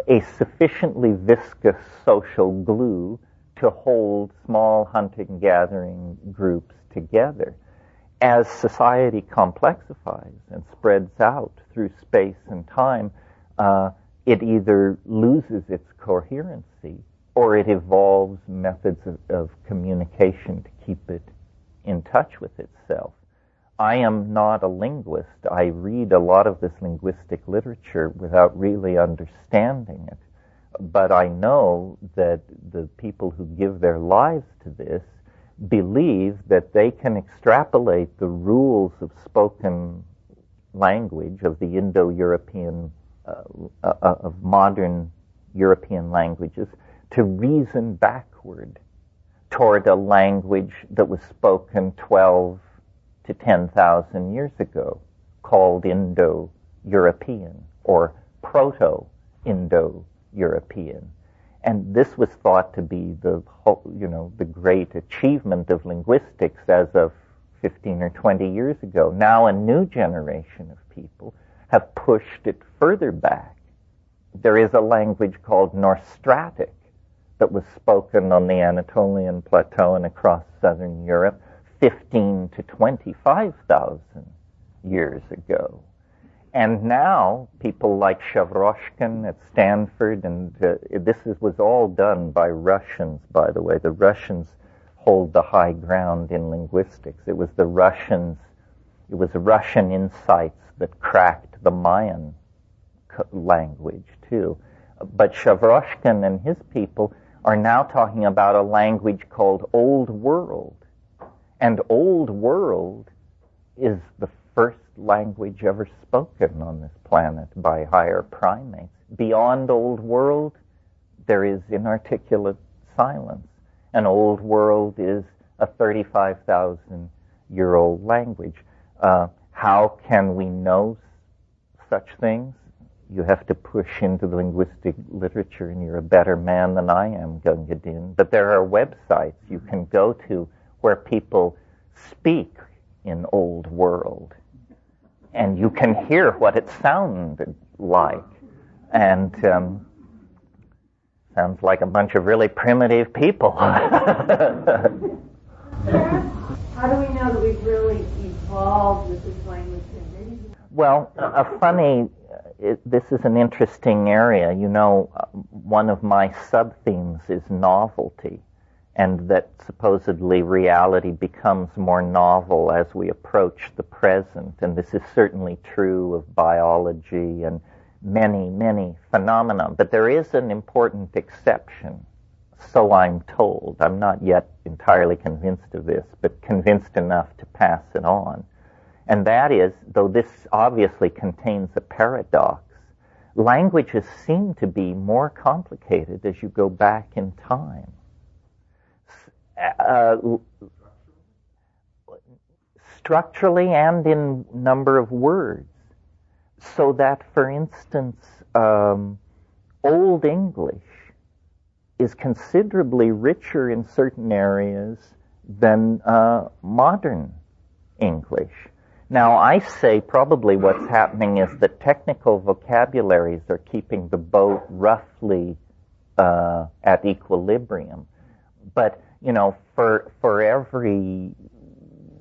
a sufficiently viscous social glue to hold small hunting gathering groups together. As society complexifies and spreads out through space and time, uh, it either loses its coherency or it evolves methods of, of communication to keep it in touch with itself. I am not a linguist. I read a lot of this linguistic literature without really understanding it. But I know that the people who give their lives to this believe that they can extrapolate the rules of spoken language of the Indo-European, uh, uh, uh, of modern European languages to reason backward toward a language that was spoken 12 to 10,000 years ago called Indo-European or Proto-Indo-European. And this was thought to be the, you know, the great achievement of linguistics as of 15 or 20 years ago. Now a new generation of people have pushed it further back. There is a language called Nostratic that was spoken on the Anatolian Plateau and across southern Europe 15 to 25,000 years ago. And now people like Shavroshkin at Stanford, and uh, this is, was all done by Russians, by the way. The Russians hold the high ground in linguistics. It was the Russians, it was Russian insights that cracked the Mayan language too. But Shavroshkin and his people are now talking about a language called Old World and Old World is the first language ever spoken on this planet by higher primates. Beyond Old World, there is inarticulate silence. And Old World is a 35,000 year old language. Uh, how can we know such things? You have to push into the linguistic literature, and you're a better man than I am, Gunga Din. But there are websites you can go to where people speak in old world. And you can hear what it sounded like. And um, sounds like a bunch of really primitive people. How do we know that we've really evolved with this language? Well, a funny, it, this is an interesting area. You know, one of my sub themes is novelty and that supposedly reality becomes more novel as we approach the present. And this is certainly true of biology and many, many phenomena. But there is an important exception, so I'm told. I'm not yet entirely convinced of this, but convinced enough to pass it on. And that is, though this obviously contains a paradox, languages seem to be more complicated as you go back in time uh, structurally and in number of words. So that, for instance, um, Old English is considerably richer in certain areas than uh, modern English. Now, I say probably what's happening is that technical vocabularies are keeping the boat roughly uh, at equilibrium. But you know, for, for every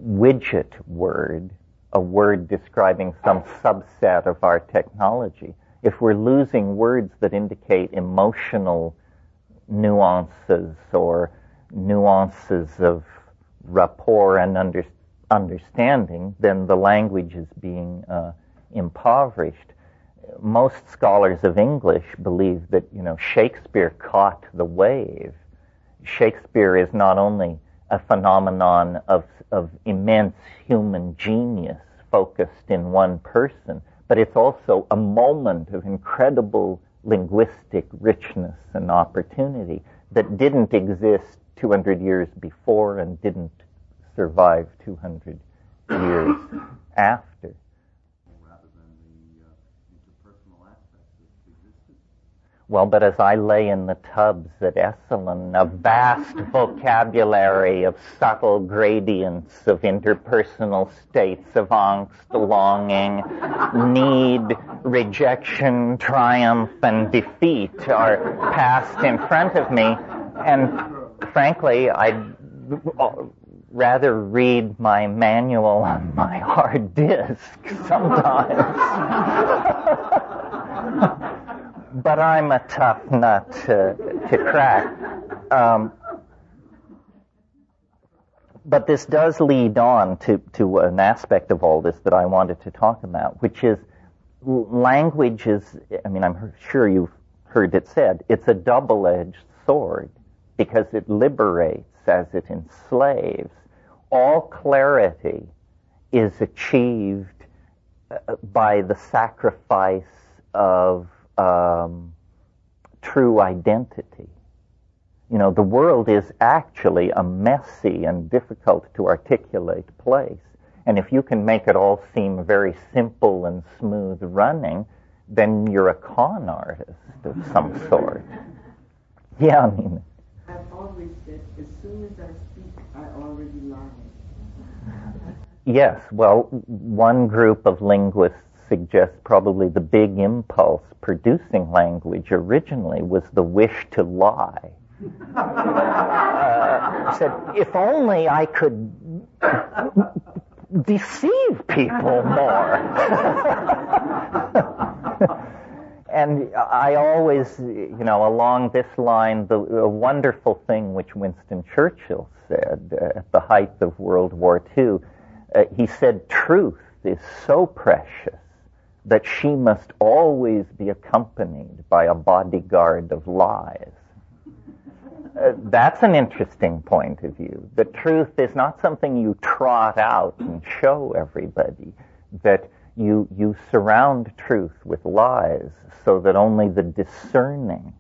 widget word, a word describing some subset of our technology, if we're losing words that indicate emotional nuances or nuances of rapport and under, understanding, then the language is being uh, impoverished. Most scholars of English believe that you know Shakespeare caught the wave Shakespeare is not only a phenomenon of, of immense human genius focused in one person, but it's also a moment of incredible linguistic richness and opportunity that didn't exist 200 years before and didn't survive 200 years after. Well, but as I lay in the tubs at Esalen, a vast vocabulary of subtle gradients of interpersonal states of angst, longing, need, rejection, triumph, and defeat are passed in front of me. And frankly, I'd rather read my manual on my hard disk sometimes. but I'm a tough nut to, to crack. Um, but this does lead on to, to an aspect of all this that I wanted to talk about, which is language is, I mean, I'm sure you've heard it said, it's a double-edged sword because it liberates as it enslaves. All clarity is achieved uh, by the sacrifice of um, true identity. You know, the world is actually a messy and difficult to articulate place. And if you can make it all seem very simple and smooth running, then you're a con artist of some sort. Yeah, I mean. I've always said, as soon as I speak, I already lie. Yes, well, one group of linguists suggests probably the big impulse producing language originally was the wish to lie. uh, said, if only I could deceive people more. and I always, you know, along this line, the, the wonderful thing which Winston Churchill said uh, at the height of World War II, uh, he said, truth is so precious that she must always be accompanied by a bodyguard of lies. Uh, that's an interesting point of view. The truth is not something you trot out and show everybody. That you, you surround truth with lies so that only the discerning,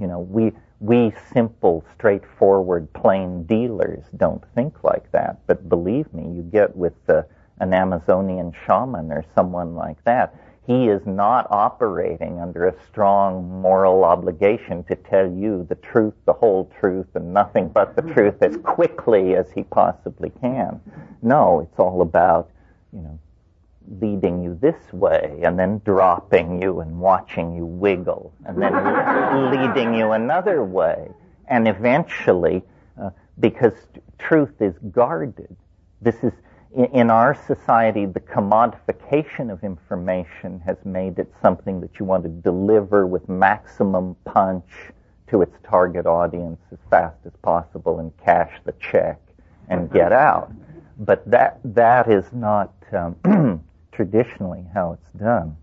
you know, we, we simple, straightforward, plain dealers don't think like that. But believe me, you get with the, an Amazonian shaman or someone like that, he is not operating under a strong moral obligation to tell you the truth, the whole truth, and nothing but the truth as quickly as he possibly can. No, it's all about, you know, leading you this way and then dropping you and watching you wiggle and then leading you another way. And eventually, uh, because truth is guarded, this is in our society, the commodification of information has made it something that you want to deliver with maximum punch to its target audience as fast as possible and cash the check and get out. But that that is not um, traditionally how it's done.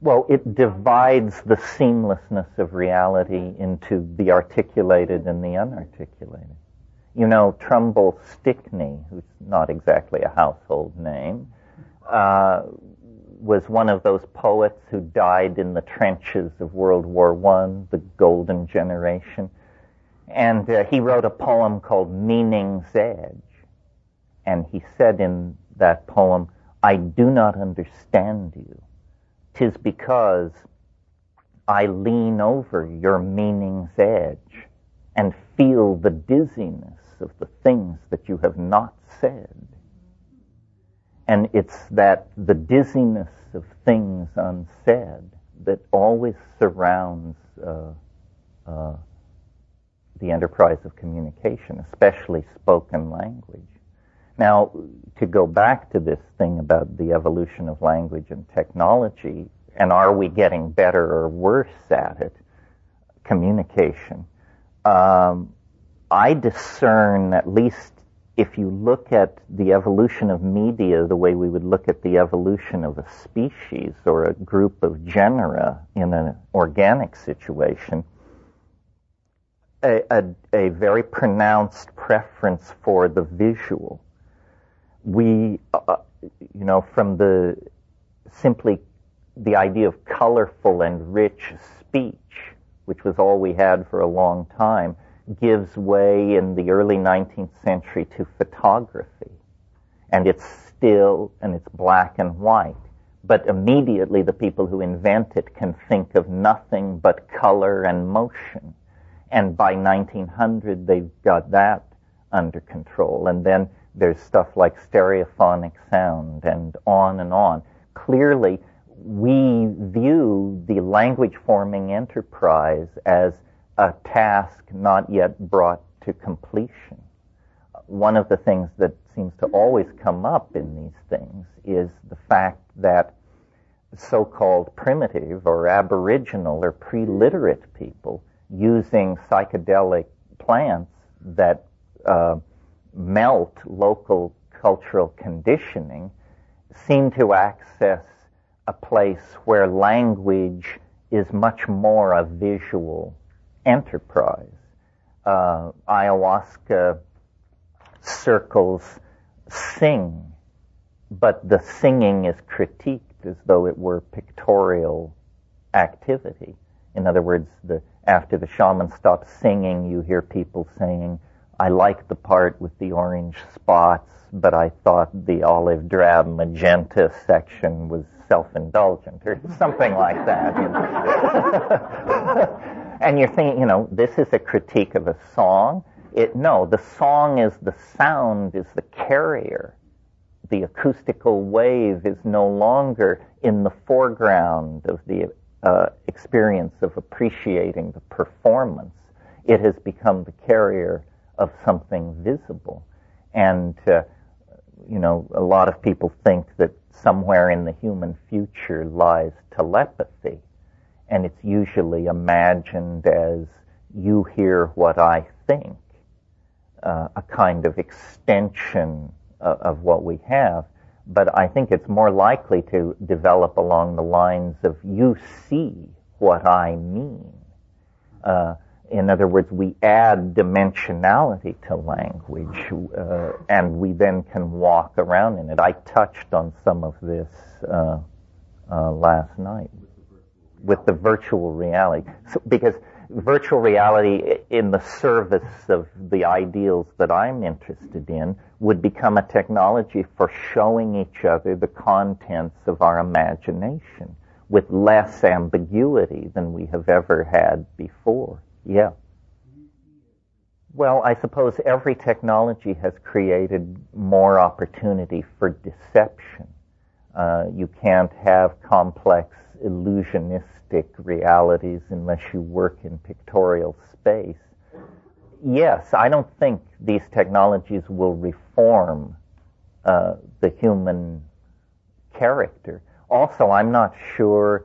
Well, it divides the seamlessness of reality into the articulated and the unarticulated. You know, Trumbull Stickney, who's not exactly a household name, uh, was one of those poets who died in the trenches of World War I, the golden generation. And uh, he wrote a poem called Meaning's Edge. And he said in that poem, I do not understand you. Tis because I lean over your meaning's edge and feel the dizziness of the things that you have not said. And it's that the dizziness of things unsaid that always surrounds uh, uh, the enterprise of communication, especially spoken language. Now, to go back to this thing about the evolution of language and technology, and are we getting better or worse at it? Communication. Um, I discern, at least if you look at the evolution of media the way we would look at the evolution of a species or a group of genera in an organic situation, a, a, a very pronounced preference for the visual. We, uh, you know, from the simply the idea of colorful and rich speech, which was all we had for a long time, gives way in the early 19th century to photography. And it's still, and it's black and white. but immediately the people who invent it can think of nothing but color and motion. And by 1900, they've got that under control. And then there's stuff like stereophonic sound and on and on. Clearly, we view the language forming enterprise as a task not yet brought to completion. One of the things that seems to always come up in these things is the fact that so-called primitive or aboriginal or pre-literate people using psychedelic plants that uh, melt local cultural conditioning seem to access a place where language is much more a visual enterprise. Uh, ayahuasca circles sing, but the singing is critiqued as though it were pictorial activity. In other words, the, after the shaman stops singing, you hear people saying, I like the part with the orange spots, but I thought the olive drab magenta section was self-indulgent or something like that. And you're thinking, you know, this is a critique of a song. It, no, the song is the sound, is the carrier. The acoustical wave is no longer in the foreground of the uh, experience of appreciating the performance. It has become the carrier of something visible. And, uh, you know, a lot of people think that somewhere in the human future lies telepathy. And it's usually imagined as you hear what I think, uh, a kind of extension of, of what we have. But I think it's more likely to develop along the lines of you see what I mean. Uh, in other words, we add dimensionality to language, uh, and we then can walk around in it. I touched on some of this uh, uh, last night with the virtual reality, so, because virtual reality, in the service of the ideals that I'm interested in, would become a technology for showing each other the contents of our imagination with less ambiguity than we have ever had before. Yeah. Well, I suppose every technology has created more opportunity for deception. Uh, you can't have complex illusionistic realities unless you work in pictorial space. Yes, I don't think these technologies will reform uh, the human character. Also, I'm not sure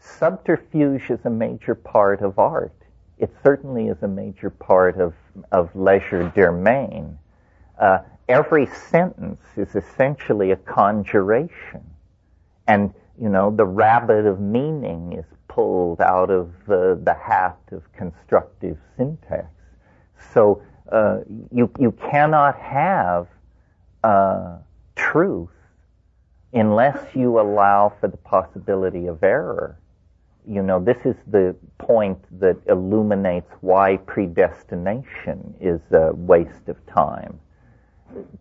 subterfuge is a major part of art it certainly is a major part of, of legerdemain. Uh, every sentence is essentially a conjuration. And, you know, the rabbit of meaning is pulled out of uh, the hat of constructive syntax. So uh, you, you cannot have uh, truth unless you allow for the possibility of error you know, this is the point that illuminates why predestination is a waste of time.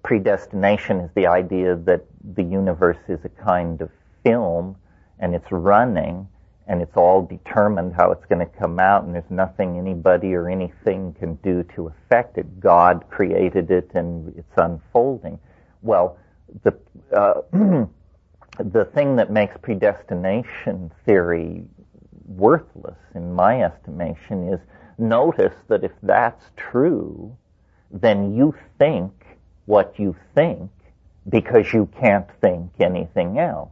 Predestination is the idea that the universe is a kind of film and it's running and it's all determined how it's going to come out and there's nothing anybody or anything can do to affect it. God created it and it's unfolding. Well, the, uh, the thing that makes predestination theory worthless in my estimation is notice that if that's true, then you think what you think because you can't think anything else.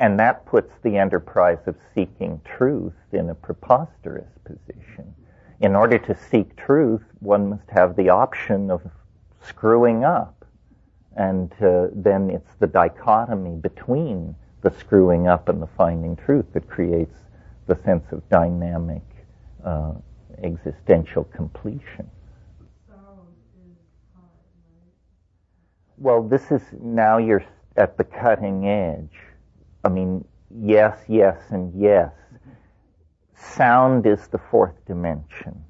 And that puts the enterprise of seeking truth in a preposterous position. In order to seek truth, one must have the option of screwing up. And uh, then it's the dichotomy between the screwing up and the finding truth that creates the sense of dynamic uh, existential completion. Well, this is now you're at the cutting edge. I mean, yes, yes, and yes. Sound is the fourth dimension.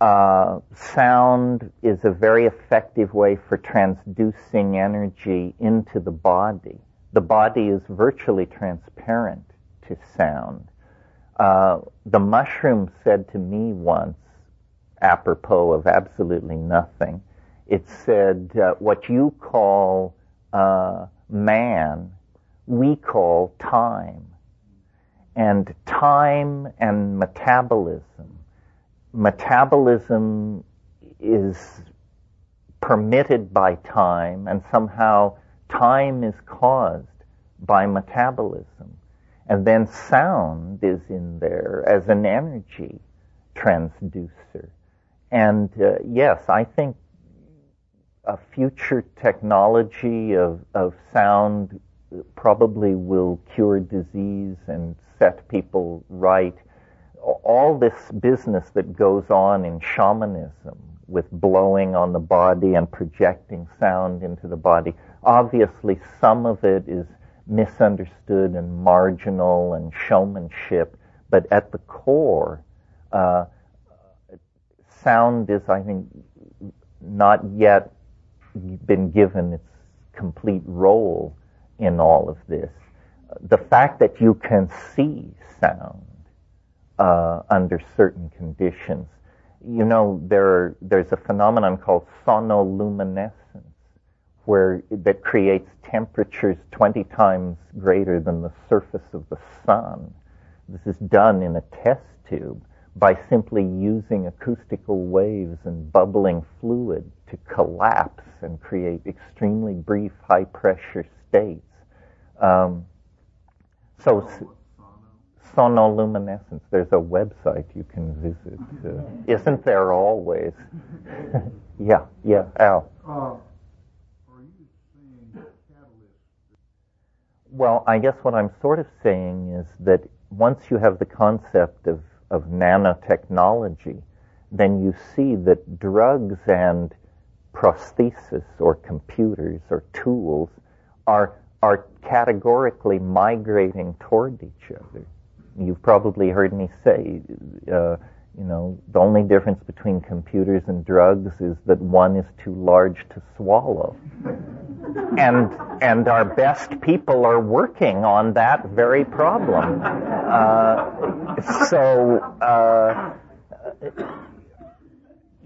Uh, sound is a very effective way for transducing energy into the body the body is virtually transparent to sound. Uh, the mushroom said to me once, apropos of absolutely nothing, it said, uh, what you call uh, man, we call time. And time and metabolism. Metabolism is permitted by time, and somehow time is caused by metabolism. And then sound is in there as an energy transducer. And uh, yes, I think a future technology of, of sound probably will cure disease and set people right. All this business that goes on in shamanism with blowing on the body and projecting sound into the body, obviously some of it is misunderstood and marginal and showmanship, but at the core, uh, sound is, I think, not yet been given its complete role in all of this. The fact that you can see sound uh, under certain conditions, you know, there there's a phenomenon called sonoluminescence, where that creates temperatures 20 times greater than the surface of the sun. This is done in a test tube by simply using acoustical waves and bubbling fluid to collapse and create extremely brief high pressure states. Um, so, sonoluminescence, there's a website you can visit. Uh, isn't there always? yeah, yeah, Al. Uh, well, I guess what I'm sort of saying is that once you have the concept of of nanotechnology, then you see that drugs and prosthesis or computers or tools are are categorically migrating toward each other. You've probably heard me say, uh, you know, the only difference between computers and drugs is that one is too large to swallow. and and our best people are working on that very problem. Uh, so uh,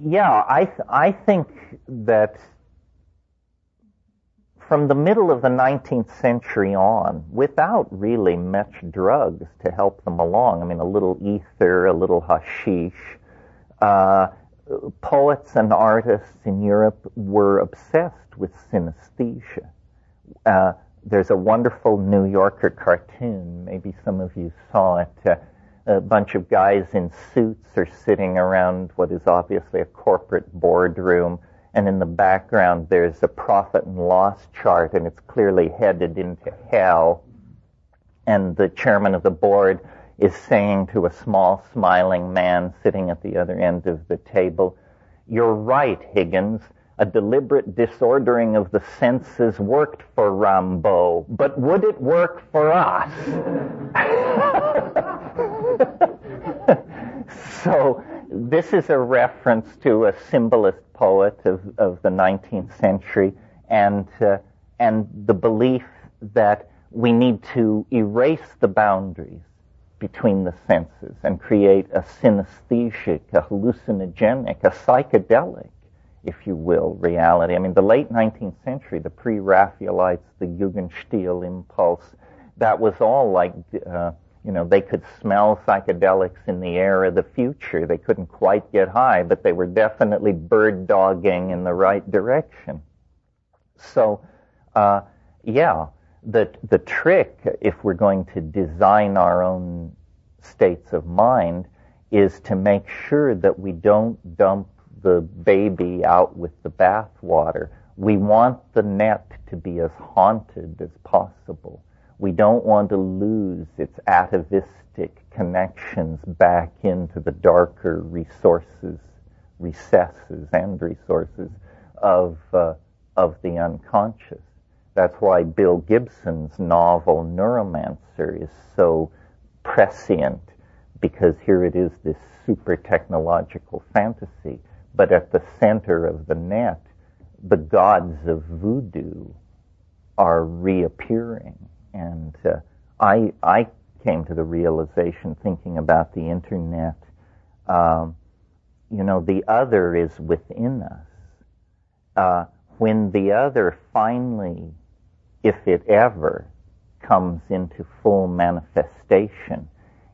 yeah, I th- I think that from the middle of the 19th century on, without really much drugs to help them along, I mean, a little ether, a little hashish, uh, poets and artists in Europe were obsessed with synesthesia. Uh, there's a wonderful New Yorker cartoon, maybe some of you saw it. Uh, a bunch of guys in suits are sitting around what is obviously a corporate boardroom and in the background there's a profit and loss chart, and it's clearly headed into hell. And the chairman of the board is saying to a small smiling man sitting at the other end of the table, You're right, Higgins. A deliberate disordering of the senses worked for Rimbaud, but would it work for us? so this is a reference to a symbolist poet of, of the 19th century and, uh, and the belief that we need to erase the boundaries between the senses and create a synesthesic, a hallucinogenic, a psychedelic, if you will, reality. I mean, the late 19th century, the pre-Raphaelites, the Jugendstil impulse, that was all like uh, you know, they could smell psychedelics in the air of the future. They couldn't quite get high, but they were definitely bird dogging in the right direction. So, uh, yeah, the the trick, if we're going to design our own states of mind, is to make sure that we don't dump the baby out with the bathwater. We want the net to be as haunted as possible. We don't want to lose its atavistic connections back into the darker resources, recesses and resources of, uh, of the unconscious. That's why Bill Gibson's novel Neuromancer is so prescient, because here it is this super technological fantasy, but at the center of the net, the gods of voodoo are reappearing. And uh, I, I came to the realization thinking about the internet, um, you know, the other is within us. Uh, when the other finally, if it ever, comes into full manifestation,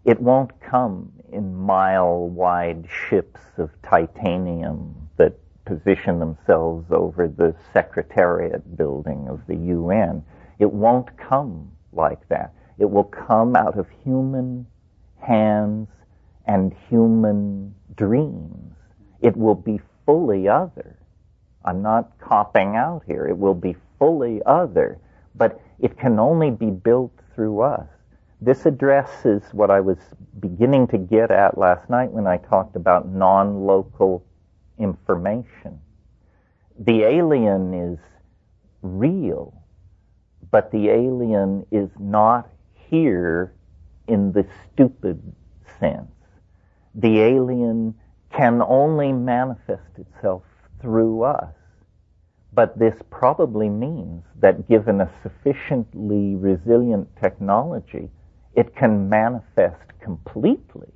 it won't come in mile wide ships of titanium that position themselves over the Secretariat building of the UN. It won't come like that. It will come out of human hands and human dreams. It will be fully other. I'm not copping out here. It will be fully other, but it can only be built through us. This addresses what I was beginning to get at last night when I talked about non-local information. The alien is real, but the alien is not here in the stupid sense. The alien can only manifest itself through us. But this probably means that given a sufficiently resilient technology, it can manifest completely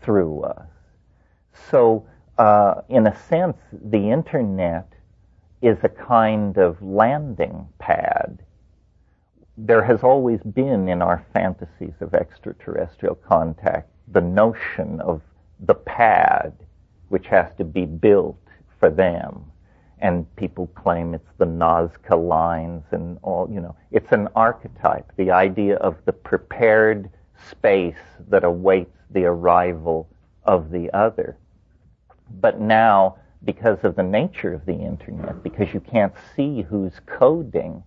through us. So, uh, in a sense, the internet is a kind of landing pad. There has always been in our fantasies of extraterrestrial contact the notion of the pad, which has to be built for them and people claim it's the Nazca lines and all, you know, it's an archetype, the idea of the prepared space that awaits the arrival of the other. But now, because of the nature of the internet, because you can't see who's coding,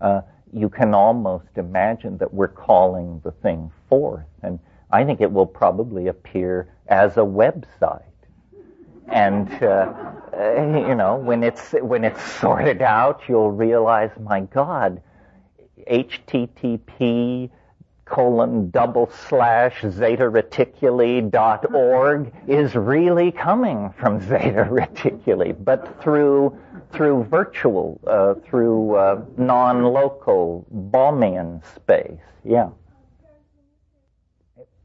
uh, you can almost imagine that we're calling the thing forth. And I think it will probably appear as a website and uh, you know when it's when it's sorted out, you'll realize, my God, HTTP colon double slash zeta reticuli dot org is really coming from zeta reticuli, but through through virtual, uh, through uh, non-local Bohmian space. Yeah.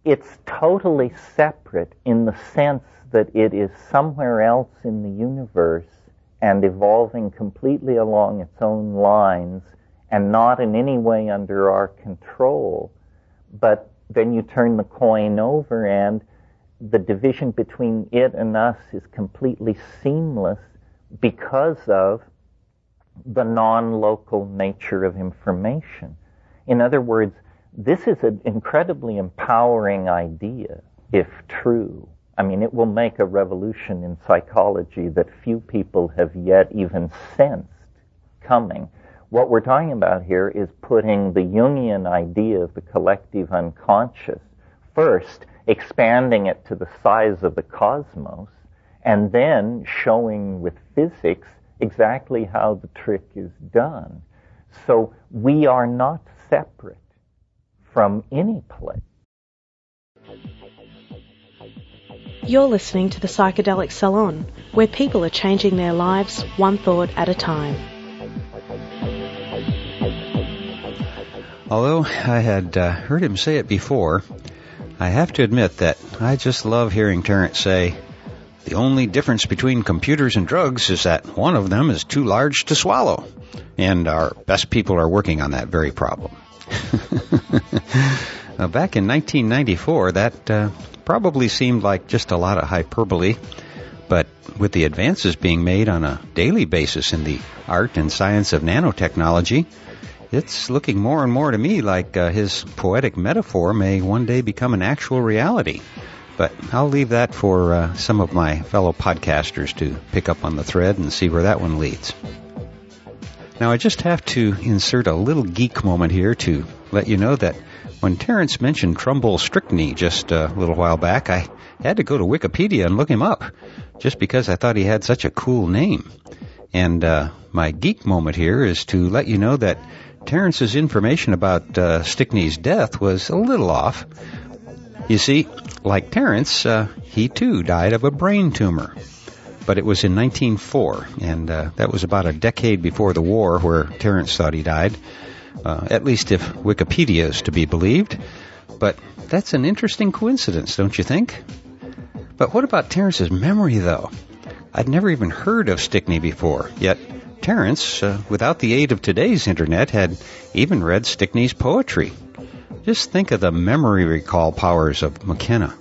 It's totally separate in the sense that it is somewhere else in the universe and evolving completely along its own lines and not in any way under our control. But then you turn the coin over and the division between it and us is completely seamless because of the non-local nature of information. In other words, this is an incredibly empowering idea, if true. I mean, it will make a revolution in psychology that few people have yet even sensed coming. What we're talking about here is putting the Jungian idea of the collective unconscious first, expanding it to the size of the cosmos, and then showing with physics exactly how the trick is done. So we are not separate from any place. You're listening to the Psychedelic Salon, where people are changing their lives one thought at a time. Although I had uh, heard him say it before, I have to admit that I just love hearing Terence say, the only difference between computers and drugs is that one of them is too large to swallow. And our best people are working on that very problem. uh, back in 1994, that uh, probably seemed like just a lot of hyperbole, but with the advances being made on a daily basis in the art and science of nanotechnology, it's looking more and more to me like uh, his poetic metaphor may one day become an actual reality. But I'll leave that for uh, some of my fellow podcasters to pick up on the thread and see where that one leads. Now I just have to insert a little geek moment here to let you know that when Terence mentioned Trumbull Stickney just a little while back, I had to go to Wikipedia and look him up, just because I thought he had such a cool name. And uh, my geek moment here is to let you know that Terence's information about uh, Stickney's death was a little off. You see, like Terence, uh, he too died of a brain tumor. but it was in 1904, and uh, that was about a decade before the war where Terence thought he died, uh, at least if Wikipedia is to be believed. But that's an interesting coincidence, don't you think? But what about Terence's memory, though? I'd never even heard of Stickney before, yet Terence, uh, without the aid of today's internet, had even read Stickney's poetry. Just think of the memory recall powers of McKenna.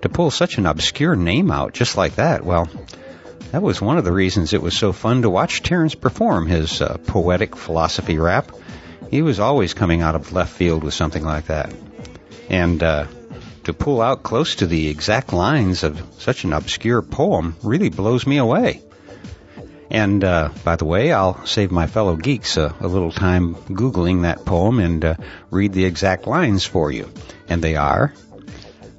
To pull such an obscure name out just like that, well, that was one of the reasons it was so fun to watch Terence perform his uh, poetic philosophy rap. He was always coming out of left field with something like that. And uh, to pull out close to the exact lines of such an obscure poem really blows me away. And uh, by the way, I'll save my fellow geeks a, a little time Googling that poem and uh, read the exact lines for you. And they are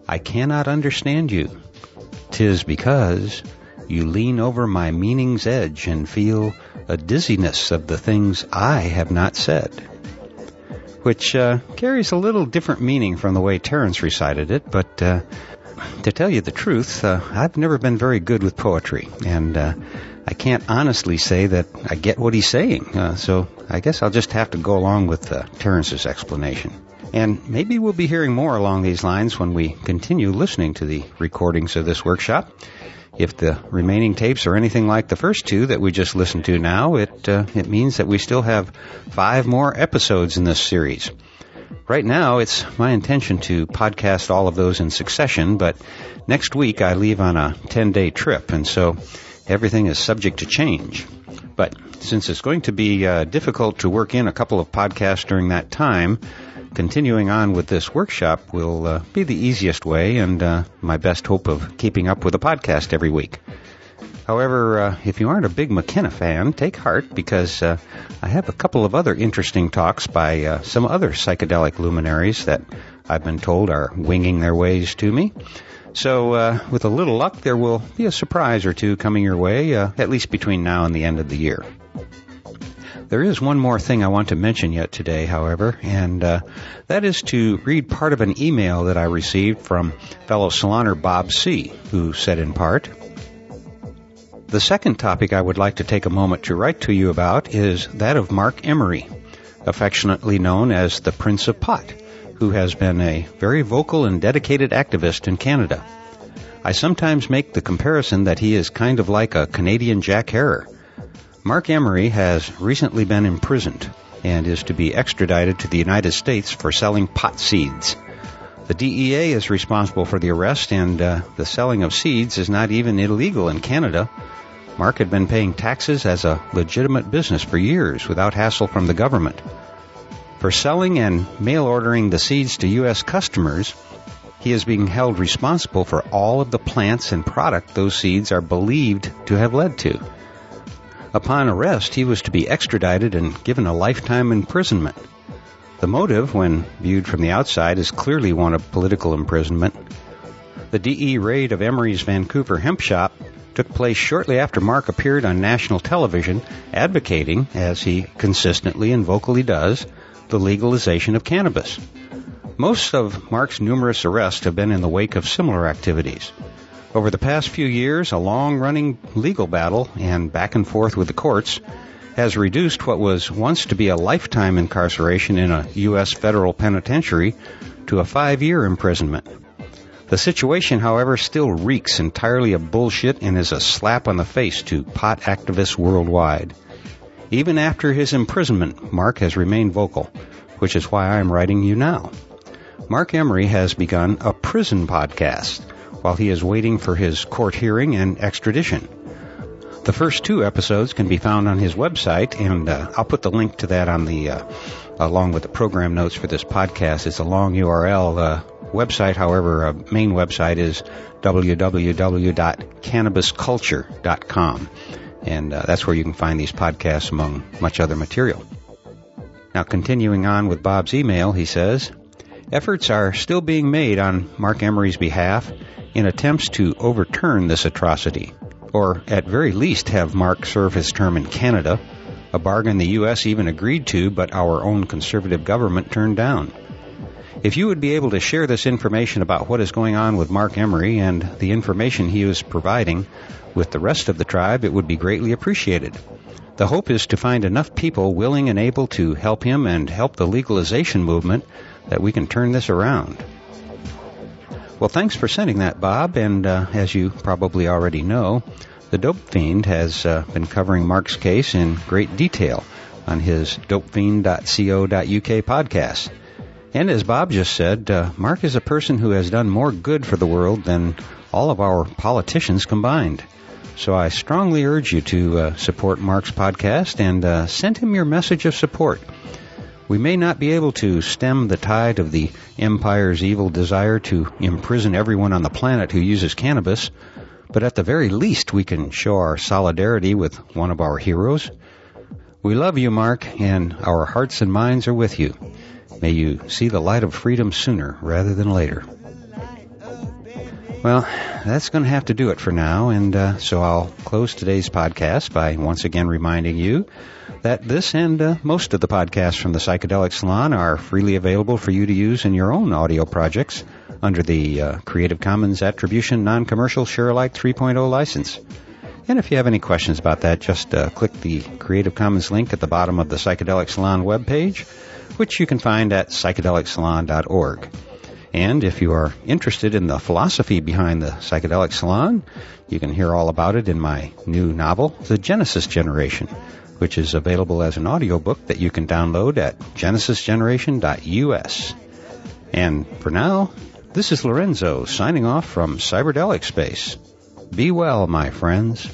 I cannot understand you. Tis because you lean over my meaning's edge and feel a dizziness of the things I have not said. Which uh, carries a little different meaning from the way Terence recited it, but uh, to tell you the truth, uh, I've never been very good with poetry, and uh, I can't honestly say that I get what he's saying. Uh, so I guess I'll just have to go along with uh, Terence's explanation. And maybe we'll be hearing more along these lines when we continue listening to the recordings of this workshop. If the remaining tapes are anything like the first two that we just listened to now, it uh, it means that we still have five more episodes in this series. Right now, it's my intention to podcast all of those in succession, but next week I leave on a 10 day trip, and so everything is subject to change. But since it's going to be uh, difficult to work in a couple of podcasts during that time, continuing on with this workshop will uh, be the easiest way and uh, my best hope of keeping up with a podcast every week. However, uh, if you aren't a big McKenna fan, take heart because uh, I have a couple of other interesting talks by uh, some other psychedelic luminaries that I've been told are winging their ways to me. So, uh, with a little luck, there will be a surprise or two coming your way, at least between now and the end of the year. There is one more thing I want to mention yet today, however, and uh, that is to read part of an email that I received from fellow saloner Bob C., who said in part, The second topic I would like to take a moment to write to you about is that of Marc Emery, affectionately known as the Prince of Pot, who has been a very vocal and dedicated activist in Canada. I sometimes make the comparison that he is kind of like a Canadian Jack Herer Marc Emery has recently been imprisoned and is to be extradited to the United States for selling pot seeds. The DEA is responsible for the arrest, and uh, the selling of seeds is not even illegal in Canada. Marc had been paying taxes as a legitimate business for years without hassle from the government. For selling and mail ordering the seeds to U.S. customers, he is being held responsible for all of the plants and product those seeds are believed to have led to. Upon arrest, he was to be extradited and given a lifetime imprisonment. The motive, when viewed from the outside, is clearly one of political imprisonment. The DE raid of Emery's Vancouver hemp shop took place shortly after Marc appeared on national television advocating, as he consistently and vocally does, the legalization of cannabis. Most of Marc's numerous arrests have been in the wake of similar activities. Over the past few years, a long running legal battle and back and forth with the courts has reduced what was once to be a lifetime incarceration in a U.S. federal penitentiary to a five year imprisonment. The situation, however, still reeks entirely of bullshit and is a slap on the face to pot activists worldwide. Even after his imprisonment, Marc has remained vocal, which is why I am writing you now. Marc Emery has begun a prison podcast while he is waiting for his court hearing and extradition. The first two episodes can be found on his website, and uh, I'll put the link to that on the uh, along with the program notes for this podcast. It's a long URL. Uh, website, however, uh, main website is www.cannabisculture.com, and uh, that's where you can find these podcasts among much other material. Now, continuing on with Bob's email, he says, efforts are still being made on Marc Emery's behalf in attempts to overturn this atrocity, or at very least have Marc serve his term in Canada, a bargain the U.S. even agreed to but our own conservative government turned down. If you would be able to share this information about what is going on with Marc Emery and the information he is providing with the rest of the tribe, it would be greatly appreciated. The hope is to find enough people willing and able to help him and help the legalization movement that we can turn this around. Well, thanks for sending that, Bob. And uh, as you probably already know, the Dope Fiend has uh, been covering Marc's case in great detail on his dopefiend.co.uk podcast. And as Bob just said, uh, Marc is a person who has done more good for the world than all of our politicians combined. So I strongly urge you to uh, support Marc's podcast and uh, send him your message of support. We may not be able to stem the tide of the empire's evil desire to imprison everyone on the planet who uses cannabis, but at the very least we can show our solidarity with one of our heroes. We love you, Marc, and our hearts and minds are with you. May you see the light of freedom sooner rather than later. Well, that's going to have to do it for now, and uh, so I'll close today's podcast by once again reminding you that this and uh, most of the podcasts from the Psychedelic Salon are freely available for you to use in your own audio projects under the uh, Creative Commons Attribution Non-Commercial Share-alike 3.0 license. And if you have any questions about that, just uh, click the Creative Commons link at the bottom of the Psychedelic Salon webpage, which you can find at psychedelicsalon.org. And if you are interested in the philosophy behind the Psychedelic Salon, you can hear all about it in my new novel, The Genesis Generation, which is available as an audiobook that you can download at genesisgeneration.us. And for now, this is Lorenzo signing off from Cyberdelic Space. Be well, my friends.